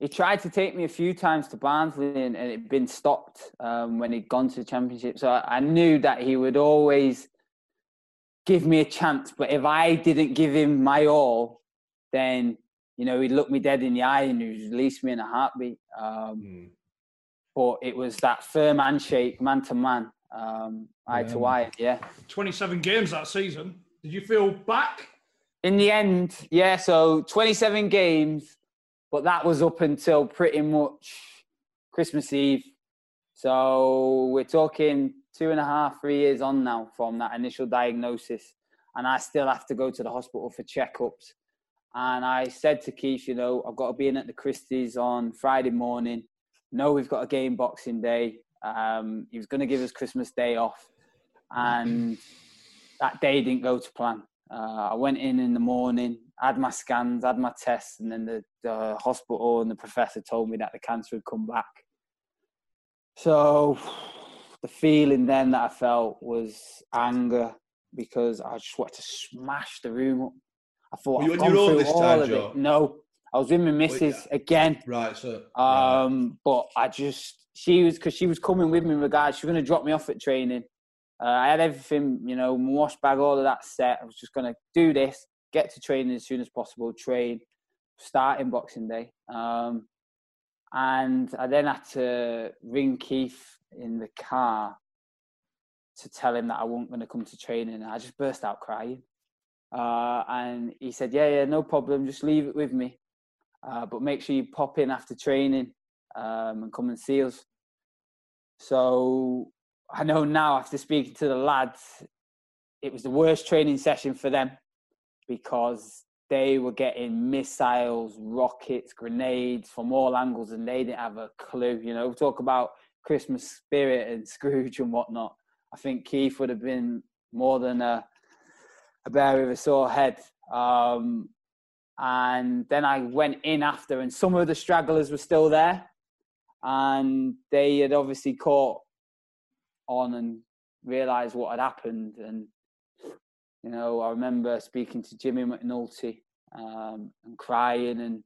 S6: he tried to take me a few times to Barnsley and, and it had been stopped um, when he'd gone to the championship. So I, I knew that he would always give me a chance. But if I didn't give him my all, then you know he'd look me dead in the eye and he'd release me in a heartbeat. Um, But it was that firm handshake, man to man, um, eye to eye. Yeah.
S2: 27 games that season. Did you feel back?
S6: In the end, yeah, so 27 games, but that was up until pretty much Christmas Eve. So we're talking two and a half, three years on now from that initial diagnosis. And I still have to go to the hospital for checkups. And I said to Keith, you know, I've got to be in at the Christie's on Friday morning. No, we've got a game Boxing Day. Um, he was going to give us Christmas Day off. And that day didn't go to plan. Uh, I went in in the morning, had my scans, had my tests, and then the, the hospital and the professor told me that the cancer had come back. So the feeling then that I felt was anger because I just wanted to smash the room up. I thought
S7: Were you
S6: I've
S7: on
S6: gone
S7: your own
S6: through
S7: this
S6: all
S7: time,
S6: of
S7: Joe?
S6: it. No, I was with my missus again.
S7: Right, so
S6: Um, but I just she was because she was coming with me. in Regards, she was going to drop me off at training. Uh, I had everything, you know, my wash bag, all of that set. I was just going to do this, get to training as soon as possible, train, start in Boxing Day. Um, and I then had to ring Keith in the car to tell him that I wasn't going to come to training. And I just burst out crying. Uh, and he said, "Yeah, yeah, no problem. Just leave it with me." Uh, but make sure you pop in after training um, and come and see us. So I know now after speaking to the lads, it was the worst training session for them because they were getting missiles, rockets, grenades from all angles, and they didn't have a clue. You know, talk about Christmas spirit and [laughs] Scrooge and whatnot. I think Keith would have been more than a, a bear with a sore head. Um, and then I went in after, and some of the stragglers were still there, and they had obviously caught on and realised what had happened. And you know, I remember speaking to Jimmy McNulty um, and crying, and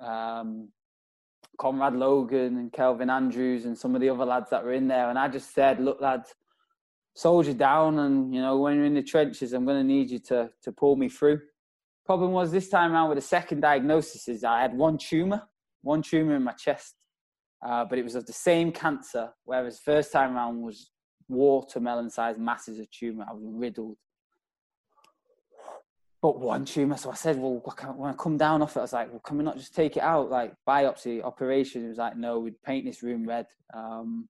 S6: um, Conrad Logan and Calvin Andrews and some of the other lads that were in there, and I just said, "Look, lads." Soldier down, and you know when you're in the trenches, I'm going to need you to to pull me through. Problem was this time around with the second diagnosis is I had one tumor, one tumor in my chest, uh, but it was of the same cancer. Whereas first time around was watermelon-sized masses of tumor. I was riddled, but one tumor. So I said, well, when I come down off it, I was like, well, can we not just take it out, like biopsy, operation? He was like, no, we'd paint this room red. Um,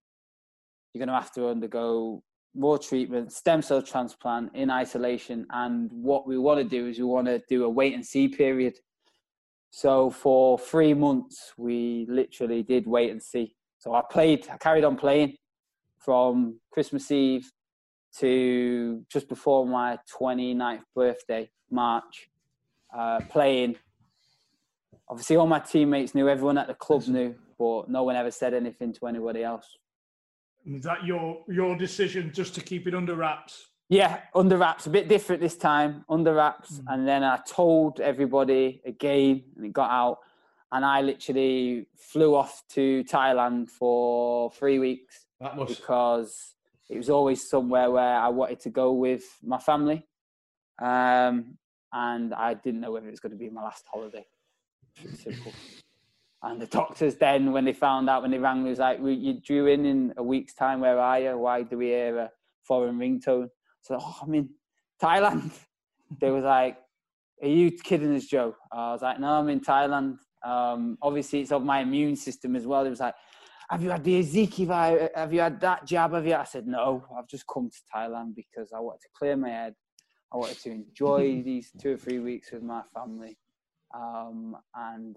S6: you're going to have to undergo more treatment, stem cell transplant in isolation. And what we want to do is we want to do a wait and see period. So for three months, we literally did wait and see. So I played, I carried on playing from Christmas Eve to just before my 29th birthday, March, uh, playing. Obviously, all my teammates knew, everyone at the club knew, but no one ever said anything to anybody else.
S2: Is that your your decision just to keep it under wraps?
S6: Yeah, under wraps, a bit different this time, under wraps. And then I told everybody again, and it got out. And I literally flew off to Thailand for three weeks
S3: That must.
S6: because it was always somewhere where I wanted to go with my family. Um, and I didn't know whether it was going to be my last holiday. Simple. And the doctors then, when they found out, when they rang me, was like, "You drew in in a week's time. Where are you? Why do we hear a foreign ringtone?" So, oh, I'm in Thailand. [laughs] they was like, "Are you kidding us, Joe?" I was like, "No, I'm in Thailand." Um, obviously, it's of my immune system as well. It was like, "Have you had the Ezekiel? vi- Have you had that jab? Have you?" I said, "No, I've just come to Thailand because I wanted to clear my head. I wanted to enjoy these two or three weeks with my family." um, and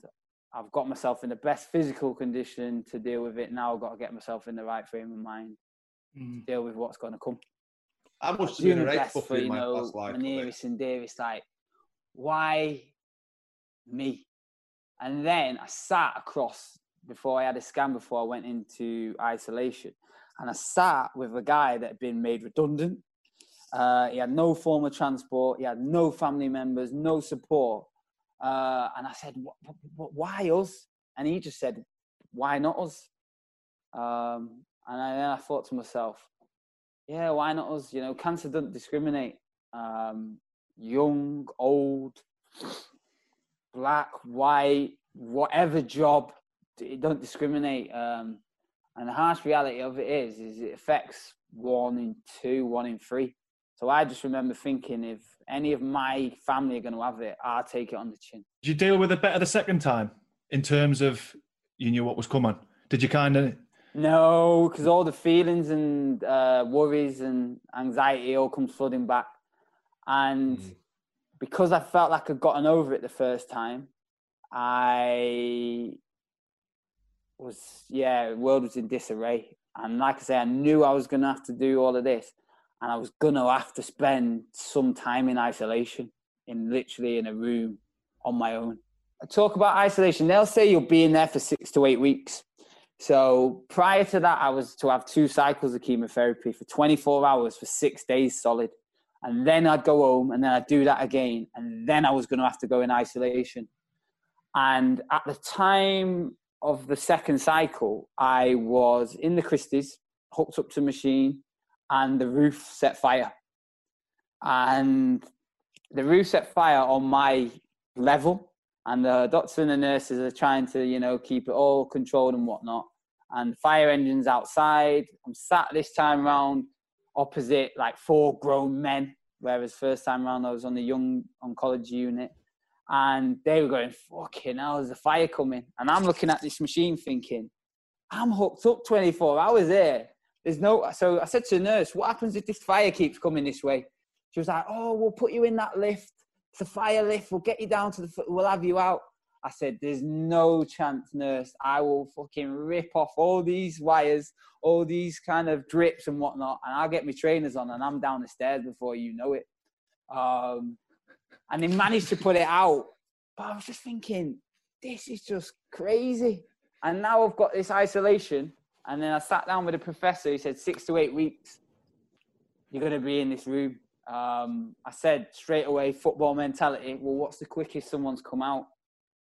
S6: I've got myself in the best physical condition to deal with it. Now I've got to get myself in the right frame of mind to deal with what's going to come.
S3: I must have been a right
S6: for you
S3: my
S6: know
S3: past life.
S6: my nearest and dearest. Like, why me? And then I sat across before I had a scan before I went into isolation, and I sat with a guy that had been made redundant. Uh, he had no form of transport. He had no family members, no support. Uh, and I said, "Wh- wh- wh- "Why us?" And he just said, "Why not us?" Um, and I, then I thought to myself, "Yeah, why not us?" You know, cancer doesn't discriminate. Um, young, old, black, white, whatever job, it don't discriminate. Um, and the harsh reality of it is, is it affects one in two, one in three. So I just remember thinking, if any of my family are going to have it, I'll take it on the chin.
S8: Did you deal with it better the second time in terms of you knew what was coming? Did you kind of
S6: No, because all the feelings and uh, worries and anxiety all come flooding back, and because I felt like I'd gotten over it the first time, I was yeah, the world was in disarray, and like I say, I knew I was going to have to do all of this, and I was to have to spend some time in isolation, in literally in a room on my own. I talk about isolation. They'll say you'll be in there for six to eight weeks. So prior to that, I was to have two cycles of chemotherapy for 24 hours for six days solid. And then I'd go home and then I'd do that again. And then I was to have to go in isolation. And at the time of the second cycle, I was in the Christie's, hooked up to machine, and the roof set fire. And the roof set fire on my level and the doctors and the nurses are trying to, you know, keep it all controlled and whatnot. And fire engines outside. I'm sat this time round opposite like four grown men, whereas first time round I was on the young oncology unit, and they were going, "Fucking hell, there's a fire coming!" And I'm looking at this machine thinking, "I'm hooked up 24 hours here. There's no." So I said to the nurse, "What happens if this fire keeps coming this way?" She was like, "Oh, we'll put you in that lift." a fire lift. We'll get you down to the. We'll have you out. I said, "There's no chance, nurse. I will fucking rip off all these wires, all these kind of drips and whatnot, and I'll get my trainers on, and I'm down the stairs before you know it." Um, and they managed to put it out, but I was just thinking, this is just crazy. And now I've got this isolation, and then I sat down with a professor. He said six to eight weeks. You're going to be in this room um, I said straight away, football mentality. Well, what's the quickest someone's come out?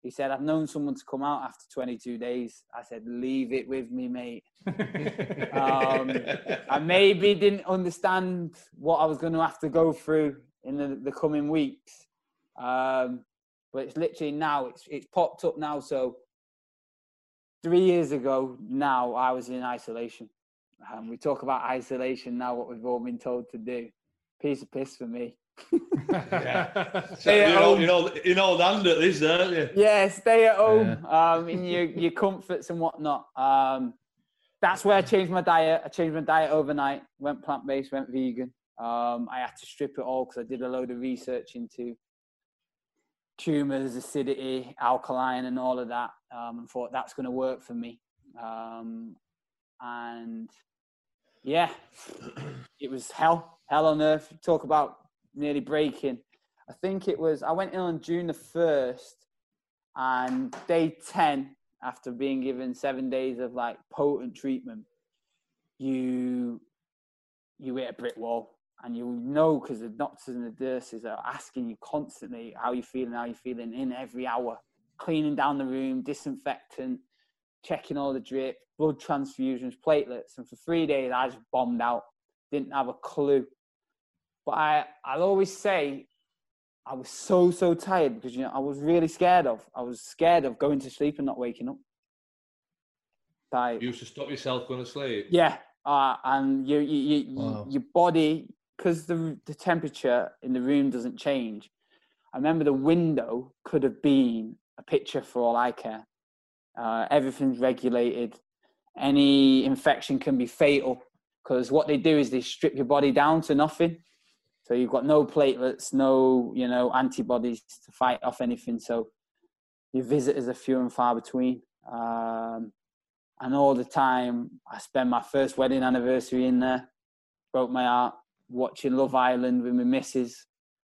S6: He said, I've known someone to come out after 22 days. I said, leave it with me, mate. um, I maybe didn't understand what I was going to have to go through in the, the coming weeks. Um, but it's literally now, it's, it's popped up now. So three years ago now, I was in isolation. Um, we talk about isolation now, what we've all been told to do. Piece of piss for me. [laughs]
S7: So
S6: Stay at
S7: you're, all,
S6: home.
S7: you're, all, you're all hand at this, aren't you?
S6: Yeah, stay at home um, in your, your comforts and whatnot. Um, that's where I changed my diet. I changed my diet overnight. Went plant based. Went vegan. Um, I had to strip it all because I did a load of research into tumors, acidity, alkaline, and all of that, um, and thought that's going to work for me. Um, and yeah, it was hell, hell on earth. Talk about nearly breaking. I think it was. I went in on June the first, and day ten, after being given seven days of like potent treatment, you you hit a brick wall and you know because the doctors and the nurses are asking you constantly how you feeling, how you feeling in every hour, cleaning down the room, disinfectant, checking all the drip, blood transfusions, platelets, and for three days I just bombed out, didn't have a clue. But I, I'll always say I was so so tired because you know I was really scared of. I was scared of going to sleep and not waking up. Like,
S7: You used to stop yourself going to sleep.
S6: yeah, uh, and you, you, you,
S8: Wow.
S6: your body because the the temperature in the room doesn't change. I remember the window could have been a picture for all I care. Uh, everything's regulated. Any infection can be fatal because what they do is they strip your body down to nothing. So you've got no platelets, no you know antibodies to fight off anything. So your visitors are few and far between. Um, and all the time, I spent my first wedding anniversary in there. Broke my heart watching Love Island with my missus,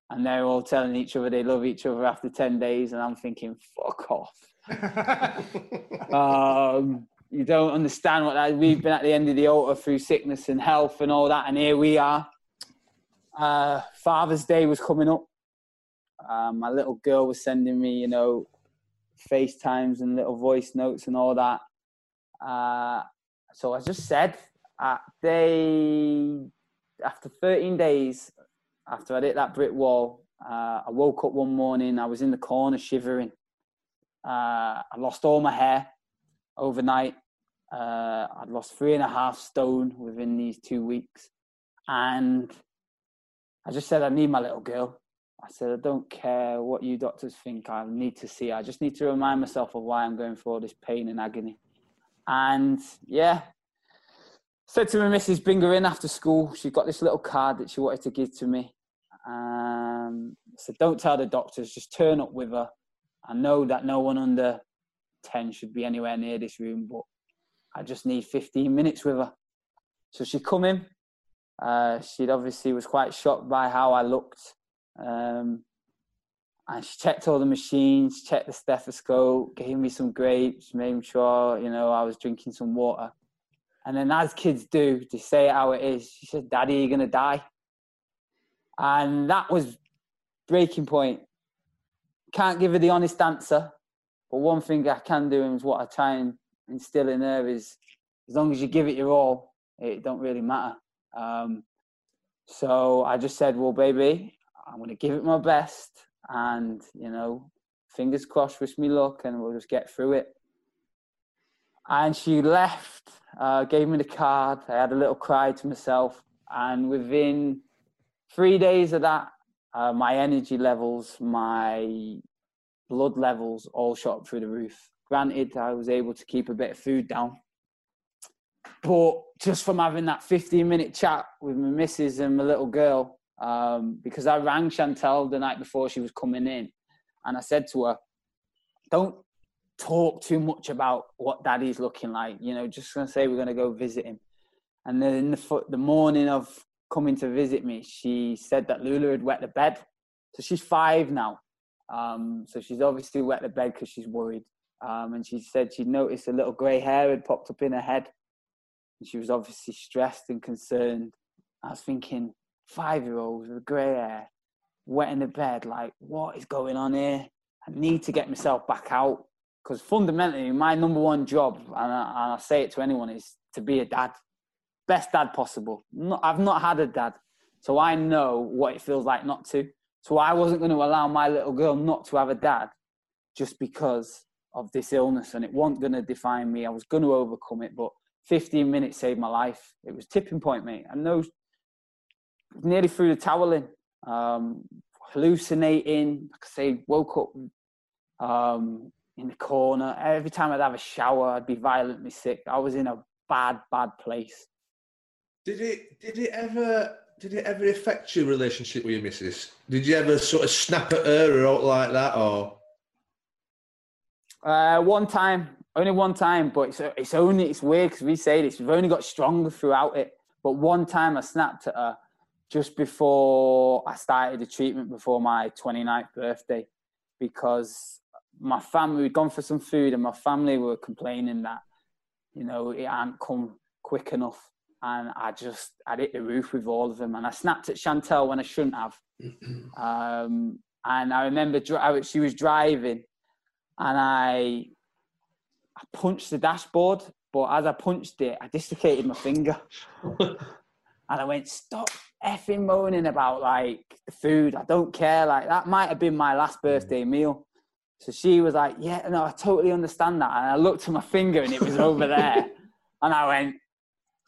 S6: and they're all telling each other they love each other after ten days, and I'm thinking, fuck off. [laughs] um, you don't understand what that. We've been at the end of the altar through sickness and health and all that, and here we are. Uh, Father's Day was coming up. Um, my little girl was sending me, you know, FaceTimes and little voice notes and all that. Uh, so I just said, uh, they, after 13 days, after I'd hit that brick wall, uh, I woke up one morning. I was in the corner shivering. Uh, I lost all my hair overnight. Uh, I'd lost three and a half stone within these two weeks. And I just said, I need my little girl. I said, I don't care what you doctors think. I need to see. I just need to remind myself of why I'm going through all this pain and agony. And yeah, said to my missus, bring her in after school. She got this little card that she wanted to give to me. Um, said, don't tell the doctors, just turn up with her. I know that no one under 10 should be anywhere near this room, but I just need 15 minutes with her. So she come in. Uh, she obviously was quite shocked by how I looked. Um, and she checked all the machines, checked the stethoscope, gave me some grapes, made sure, you know, I was drinking some water. And then as kids do, they say how it is. She said, Daddy, you're gonna die. And that was breaking point. Can't give her the honest answer. But one thing I can do is what I try and instill in her is as long as you give it your all, it don't really matter. Um, so I just said, well, baby, I'm going to give it my best. And, you know, fingers crossed, wish me luck, and we'll just get through it. And she left, uh, gave me the card. I had a little cry to myself. And within three days of that, uh, my energy levels, my blood levels all shot through the roof. Granted, I was able to keep a bit of food down. But just from having that 15 minute chat with my missus and my little girl, um, because I rang Chantel the night before she was coming in, and I said to her, "Don't talk too much about what Daddy's looking like. You know, just gonna say we're gonna go visit him." And then in the the morning of coming to visit me, she said that Lula had wet the bed. So she's five now. Um, so she's obviously wet the bed because she's worried. Um, and she said she noticed a little grey hair had popped up in her head. And she was obviously stressed and concerned. I was thinking, five year olds with grey hair, wet in the bed, like, what is going on here? I need to get myself back out. Because fundamentally, my number one job, and I, and I say it to anyone, is to be a dad. Best dad possible. Not, I've not had a dad. So I know what it feels like not to. So I wasn't going to allow my little girl not to have a dad just because of this illness. And it wasn't going to define me. I was going to overcome it. But 15 minutes saved my life. It was tipping point, mate. I know nearly threw the towel in, um, hallucinating. Like I say, woke up um, in the corner. Every time I'd have a shower, I'd be violently sick. I was in a bad, bad place.
S7: Did it? Did it ever? Did it ever affect your relationship with your missus? Did you ever sort of snap at her or out like that, or?
S6: Uh, one time, only one time, but it's, it's only it's weird because we say this. We've only got stronger throughout it. But one time, I snapped at her just before I started the treatment, before my 29th birthday, because my family we'd gone for some food, and my family were complaining that you know it hadn't come quick enough, and I just I hit the roof with all of them, and I snapped at Chantel when I shouldn't have. [clears throat] um, and I remember dri- she was driving, and I I punched the dashboard, but as I punched it, I dislocated my finger. [laughs] and I went, stop effing moaning about like the food. I don't care. Like that might have been my last birthday meal. So she was like, yeah, no, I totally understand that. And I looked at my finger and it was over there. [laughs] And I went,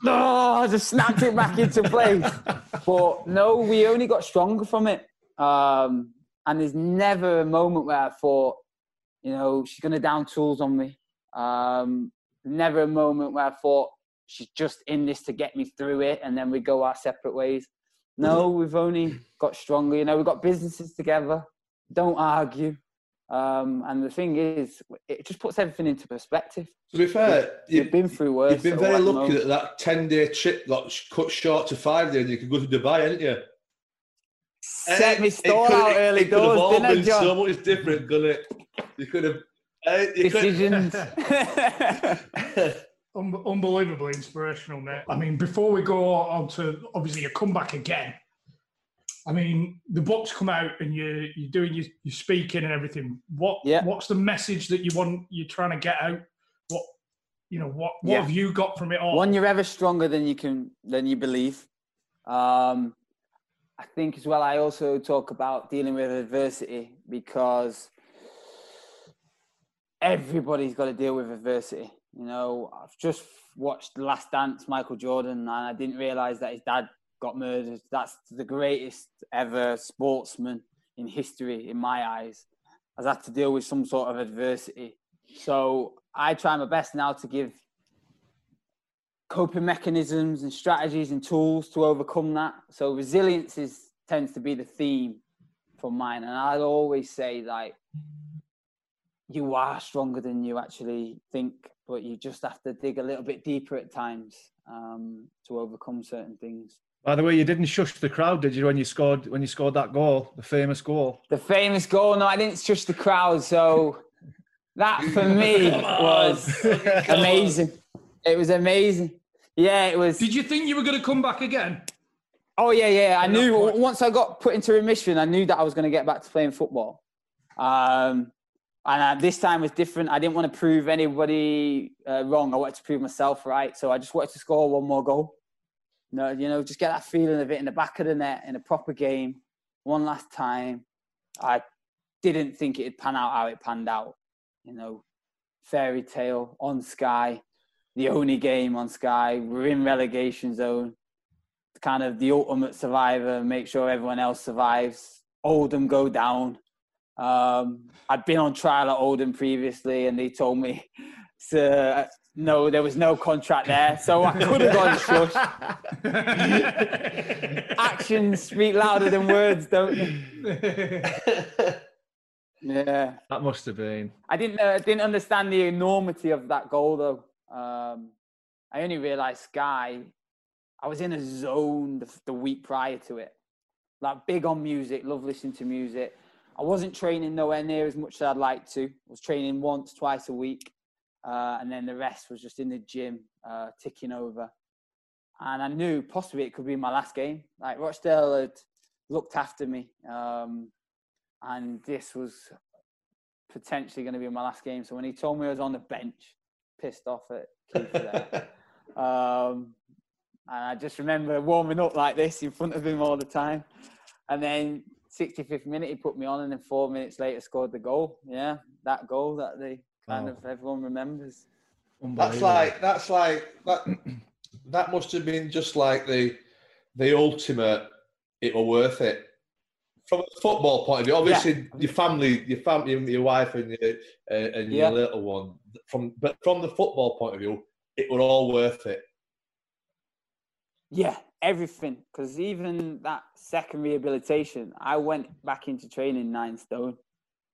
S6: no, I just snapped it back into place. But no, we only got stronger from it. Um, and there's never a moment where I thought, you know, she's going to down tools on me. Um, never a moment where I thought she's just in this to get me through it, and then we go our separate ways. No, we've only got stronger. You know, we've got businesses together. Don't argue. Um, and the thing is, it just puts everything into perspective.
S7: To be fair,
S6: We've
S7: you've,
S6: been through worse.
S7: you've been very lucky that that ten-day trip got cut short to five days. and You could go to Dubai, hadn't you?
S6: Set
S7: Eh,
S6: me
S7: it
S6: stall
S7: could-
S6: out early
S7: it could have all
S6: didn't I,
S7: been
S6: John?
S7: so much different, couldn't it? You could have. eh, you could-
S6: Decisions. [laughs]
S2: Un- unbelievably inspirational, mate. I mean, before we go on to obviously your comeback again, I mean, the book's come out and you you're doing your, your speaking and everything. What
S6: Yeah.
S2: what's the message that you want you're trying to get out? What you know, what what
S6: Yeah.
S2: have you got from it all?
S6: One, you're ever stronger than you can than you believe. Um, I think as well. I also talk about dealing with adversity because everybody's got to deal with adversity. You know, I've just watched The Last Dance, Michael Jordan, and I didn't realize that his dad got murdered. That's the greatest ever sportsman in history, in my eyes. Has had to deal with some sort of adversity. So I try my best now to give coping mechanisms and strategies and tools to overcome that. So resilience is tends to be the theme for mine, and I'd always say like you are stronger than you actually think, but you just have to dig a little bit deeper at times um, to overcome certain things.
S8: By the way, you didn't shush the crowd, did you, when you scored when you scored that goal, the famous goal?
S6: The famous goal. No, I didn't shush the crowd. So that for [laughs] me was [laughs] amazing. It was amazing. Yeah, it was.
S2: Did you think you were going to come back again?
S6: Oh yeah, yeah. I
S2: At
S6: knew once I got put into remission, I knew that I was going to get back to playing football. Um, and uh, this time was different. I didn't want to prove anybody uh, wrong. I wanted to prove myself right. So I just wanted to score one more goal. No, you know, just get that feeling of it in the back of the net in a proper game, one last time. I didn't think it'd pan out how it panned out. You know, fairy tale on Sky, the only game on Sky. We're in relegation zone kind of the ultimate survivor, make sure everyone else survives. Oldham go down. Um, I'd been on trial at Oldham previously, and they told me so, no, there was no contract there, so I [laughs] could have gone shush. [laughs] Actions speak louder than words, don't they? [laughs] Yeah.
S8: That must have been.
S6: I didn't uh, didn't understand the enormity of that goal though. Um, I only realised Sky. I was in a zone the, the week prior to it, like big on music, love listening to music. I wasn't training nowhere near as much as I'd like to. I was training once, twice a week, uh, and then the rest was just in the gym, uh, ticking over. And I knew possibly it could be my last game. Like Rochdale had looked after me. Um, and this was potentially going to be my last game. So when he told me I was on the bench, pissed off at Keith there. [laughs] um, and I just remember warming up like this in front of him all the time. And then 65th minute, he put me on, and then four minutes later, scored the goal. Yeah, that goal that they kind
S8: Wow.
S6: of everyone remembers.
S7: That's like that's like that. That must have been just like the the ultimate. It were worth it from a football point of view. Obviously, your family, your family, your wife, and your uh, and
S6: Yeah.
S7: your little one. From but from the football point of view, it were all worth it.
S6: Yeah, everything. Because even that second rehabilitation, I went back into training nine stone,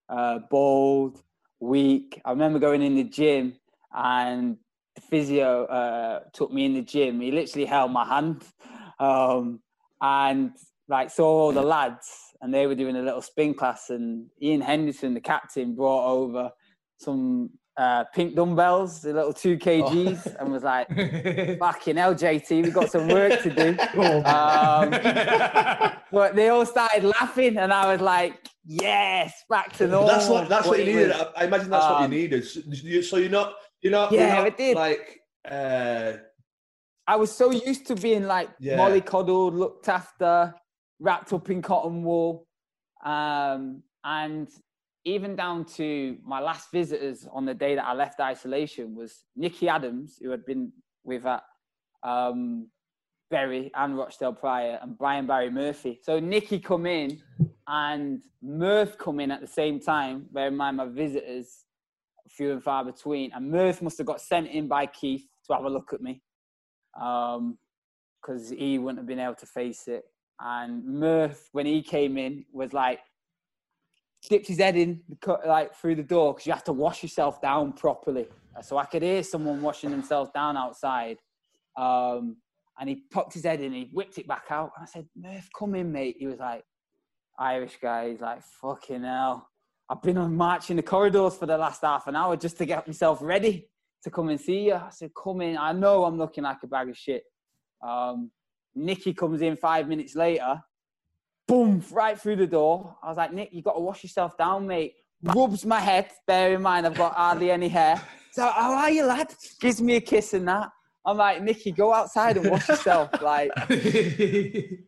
S6: uh, bald, weak. I remember going in the gym and the physio uh, took me in the gym. He literally held my hand um, and like saw all the lads and they were doing a little spin class and Ian Henderson, the captain, brought over some uh, pink dumbbells, the little two kgs, oh. and was like, [laughs] "Fucking hell, JT, we got some work to do." [laughs] um, [laughs] but they all started laughing, and I was like, "Yes, back to normal."
S7: That's what that's what, what you needed. Was, I imagine that's um, what you um, needed. So you're not, you're not,
S6: yeah,
S7: you're not,
S6: it did.
S7: Like, uh,
S6: I was so used to being like yeah. mollycoddled, looked after, wrapped up in cotton wool, um, and even down to my last visitors on the day that I left isolation was Nicky Adams, who had been with at um, Bury and Rochdale prior, and Brian Barry Murphy. So Nicky come in and Murph come in at the same time. Bear in mind my visitors, few and far between. And Murph must have got sent in by Keith to have a look at me because um, he wouldn't have been able to face it. And Murph, when he came in, was like, dipped his head in like through the door because you have to wash yourself down properly. So I could hear someone washing themselves down outside. Um, and he popped his head in, he whipped it back out. And I said, Murph, come in, mate. He was like, Irish guy. He's like, fucking hell. I've been on marching the corridors for the last half an hour just to get myself ready to come and see you. I said, come in. I know I'm looking like a bag of shit. Um, Nicky comes in five minutes later boom, right through the door. I was like, Nick, you got to wash yourself down, mate. Rubs my head. Bear in mind, I've got hardly any hair. So, how are you, lad? Gives me a kiss and that. I'm like, Nicky, go outside and wash yourself. [laughs] like,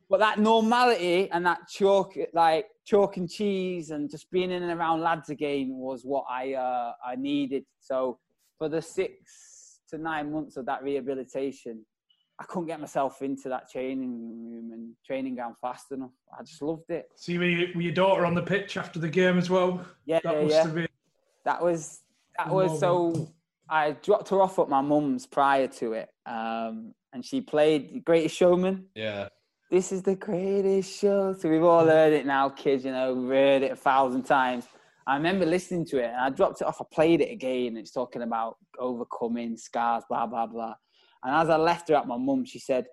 S6: but that normality and that chalk, like chalk and cheese, and just being in and around lads again was what I uh, I needed. So for the six to nine months of that rehabilitation, I couldn't get myself into that training room and training ground fast enough. I just loved it.
S2: See, were, you, were your daughter on the pitch after the game as well?
S6: Yeah, that yeah, must yeah. Have been that was that was so. I dropped her off at my mum's prior to it, um, and she played the Greatest Showman.
S7: Yeah.
S6: This is the greatest show. So we've all heard it now, kids. You know, we've heard it a thousand times. I remember listening to it, and I dropped it off. I played it again. And it's talking about overcoming scars, blah blah blah. And as I left her at my mum, she said,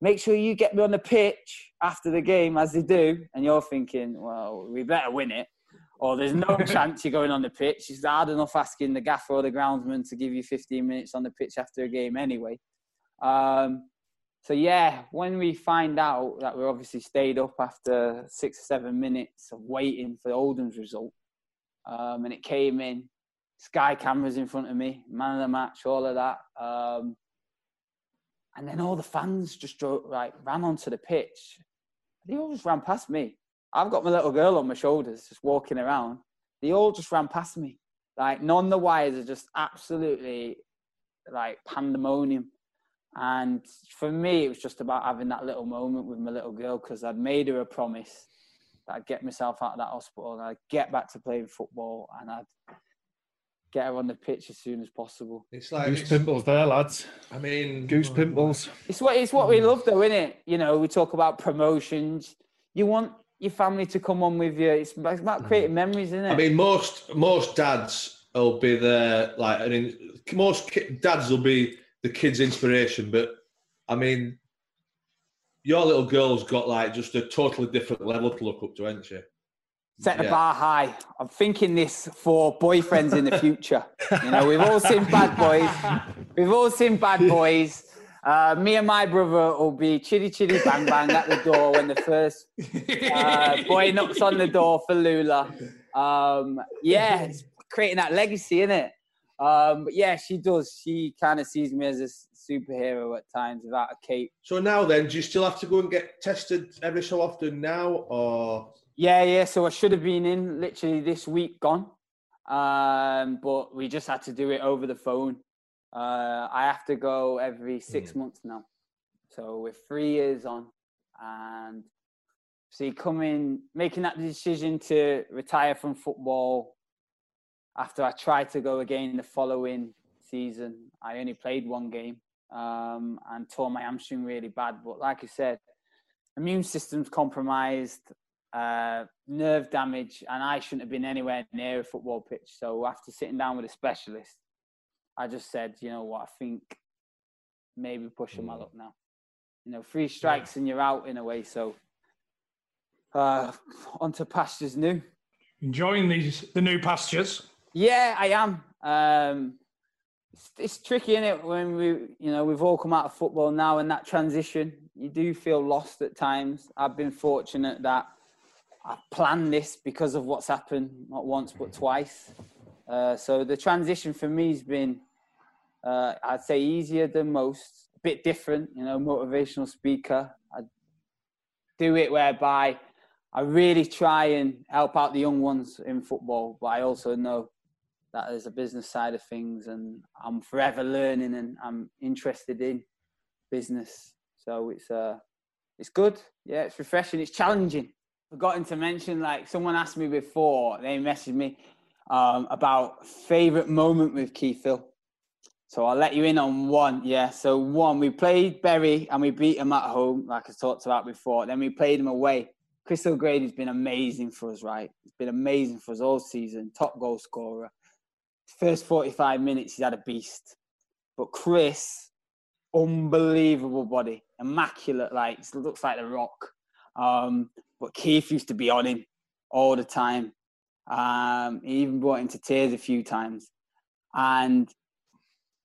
S6: Make sure you get me on the pitch after the game, as they do. And you're thinking, Well, we better win it. Or there's no [laughs] chance you're going on the pitch. It's hard enough asking the gaffer or the groundsman to give you 15 minutes on the pitch after a game anyway. Um, so yeah, when we find out that we're obviously stayed up after six or seven minutes of waiting for Oldham's result, um, and it came in, Sky cameras in front of me, man of the match, all of that. Um, and then all the fans just like ran onto the pitch. They all just ran past me. I've got my little girl on my shoulders, just walking around. They all just ran past me. Like none the wires are just absolutely like pandemonium. And for me, it was just about having that little moment with my little girl because I'd made her a promise that I'd get myself out of that hospital and I'd get back to playing football and I'd get her on the pitch as soon as possible.
S8: It's like goose it's, pimples there, lads.
S7: I mean,
S8: goose pimples.
S6: It's what it's what we love, though, isn't it? You know, we talk about promotions. You want your family to come on with you. It's about creating mm. memories, isn't it? I
S7: mean, most most dads will be there. Like, I mean, most dads will be the kids' inspiration. But I mean, your little girl's got like just a totally different level to look up to, hasn't she?
S6: Set the yeah. bar high. I'm thinking this for boyfriends in the future. you know, we've all seen bad boys. We've all seen bad boys. Uh, me and my brother will be chitty chitty bang bang at the door when the first uh, boy knocks on the door for Lula. Um, yeah, it's creating that legacy, isn't it? Um, but yeah, she does. She kind of sees me as a superhero at times without a cape.
S7: So now then, do you still have to go and get tested every so often now, or
S6: yeah, yeah. So I should have been in literally this week gone, um, but we just had to do it over the phone. Uh, I have to go every six mm. months now, so we're three years on, and see coming making that decision to retire from football after I tried to go again the following season. I only played one game um, and tore my hamstring really bad. But like I said, immune system's compromised, uh, nerve damage, and I shouldn't have been anywhere near a football pitch. So after sitting down with a specialist, I just said, you know what, I think maybe push them all up now. You know, three strikes and you're out in a way. So uh, onto pastures new.
S2: Enjoying these the new pastures.
S6: Yeah, I am. Um, it's, it's tricky, is it? When we, you know, we've all come out of football now, and that transition, you do feel lost at times. I've been fortunate that I planned this because of what's happened, not once but twice. Uh, so the transition for me has been, uh, I'd say, easier than most. A bit different, you know, motivational speaker. I do it whereby I really try and help out the young ones in football, but I also know that there's a business side of things, and I'm forever learning, and I'm interested in business. So it's uh, it's good. Yeah, it's refreshing. It's challenging. Forgotten to mention, like someone asked me before, they messaged me um, about favorite moment with Keith Hill. So I'll let you in on one. Yeah. So one, we played Bury and we beat them at home, like I talked about before. Then we played them away. Chris O'Grady's been amazing for us, right? He's been amazing for us all season. Top goal scorer. First 45 minutes, he's had a beast. But Chris, unbelievable body, immaculate, like looks like the rock. Um, but Keith used to be on him all the time. Um, he even brought him to tears a few times. And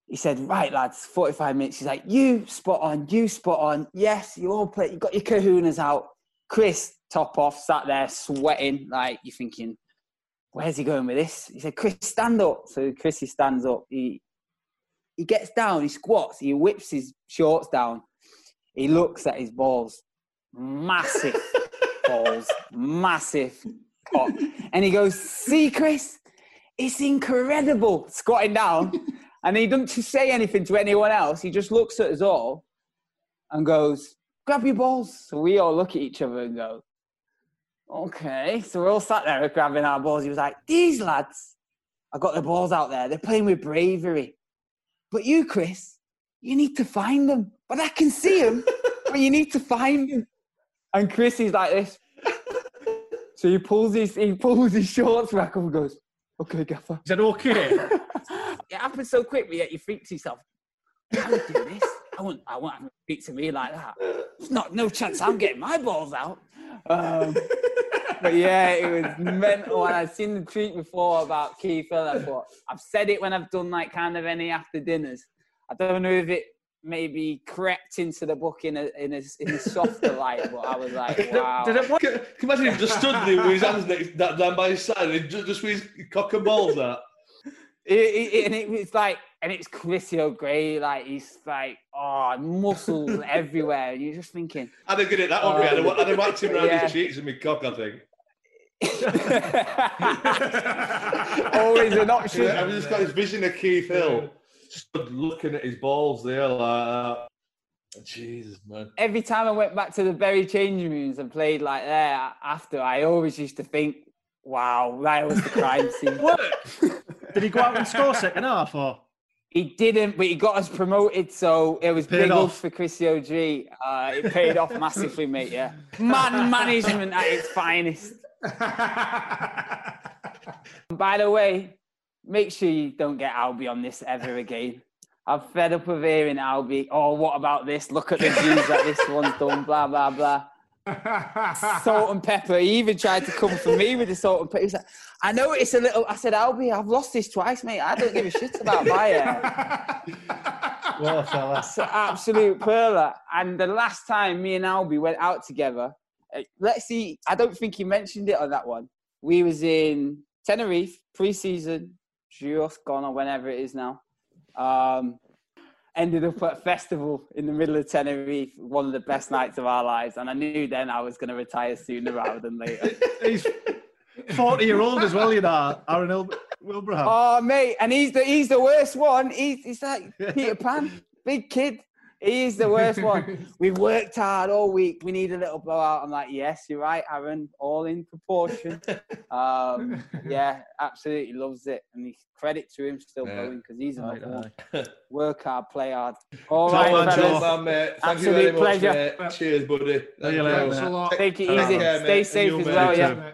S6: he said, Right, lads, 45 minutes. He's like, You spot on, you spot on. Yes, you all play, you got your kahunas out. Chris, top off, sat there sweating, like you're thinking, Where's he going with this? He said, Chris, stand up. So Chrissy stands up. He he gets down, he squats, he whips his shorts down. He looks at his balls. Massive [laughs] balls, massive cock. And he goes, See, Chris, it's incredible. Squatting down. And he doesn't say anything to anyone else. He just looks at us all and goes, Grab your balls. So we all look at each other and go, Okay. So we're all sat there grabbing our balls. He was like, These lads, I got the balls out there. They're playing with bravery. But you, Chris, you need to find them. But I can see them, but you need to find them. And Chris is like this. So he pulls his he pulls his shorts back up and goes, Okay, Gaffer.
S8: Is that okay? [laughs]
S6: it happens so quick, but yet you think to yourself, I would do this. I won't I won't have speak to me like that. There's not no chance I'm getting my balls out. Um, but yeah, it was mental. And I'd seen the tweet before about Keith Hill. but I've said it when I've done like kind of any after dinners. I don't know if it maybe crept into the book in a in a, in a softer light, but I was [laughs] like, wow.
S7: Did it work? Can you imagine him just stood there with his hands next, that down by his side and just, just with his cock and balls out?
S6: It, it, and it was like, and it's Chrissy O'Grady, like he's like, oh, muscles [laughs] everywhere. And you're just thinking,
S7: I'd have given it that one. I'd have, I'd have whacked him around
S6: Yeah.
S7: his cheeks and my cock, I think.
S6: always an option.
S7: Yeah, I've just got this vision of Keith Hill stood looking at his balls there like that. Jesus, man.
S6: Every time I went back to the Bury changing rooms and played like there after, I always used to think, wow, that was the crime [laughs] scene.
S8: Did he go out and score second half or?
S6: He didn't, but he got us promoted, so it was
S8: Paid
S6: big
S8: off.
S6: ups for Chrissy OG. Uh, it paid off massively, mate. Yeah, man management at its finest. [laughs] By the way, make sure you don't get Albie on this ever again. I'm fed up of hearing Albie. Oh, what about this? Look at the views that this one's done. Blah blah blah. salt and pepper. He even tried to come for me with the salt and pepper. He said, I know it's a little. I said, Albie, I've lost this twice, mate. I don't give a shit about my hair.
S8: A fella.
S6: It's an absolute perler. And the last time me and Albie went out together, uh, let's see. I don't think he mentioned it on that one. We was in Tenerife pre-season, just gone or whenever it is now. Um, ended up at a festival in the middle of Tenerife, one of the best nights of our lives. And I knew then I was going to retire sooner rather than later. [laughs]
S8: He's 40 year old as well, you know, Aaron Il- Wilbraham.
S6: Oh, mate, and he's the he's the worst one. He's he's like [laughs] Peter Pan, big kid. He is the worst one. [laughs] We've worked hard all week. We need a little blowout. I'm like, yes, you're right, Aaron. All in proportion. [laughs] Um, yeah, absolutely loves it. And he, credit to him still
S7: Yeah.
S6: going because he's
S8: Aye,
S6: another one. [laughs] Work hard, play hard. All
S7: Top
S6: right,
S7: man,
S6: fellas.
S7: top man, mate. Thank
S6: Absolute
S7: you very much,
S6: pleasure.
S7: mate. Cheers, buddy. Thank
S8: you
S7: you.
S8: later,
S2: Thanks a lot.
S6: Take it easy.
S7: care,
S6: Stay safe as well,
S7: You
S6: yeah.
S2: Mate.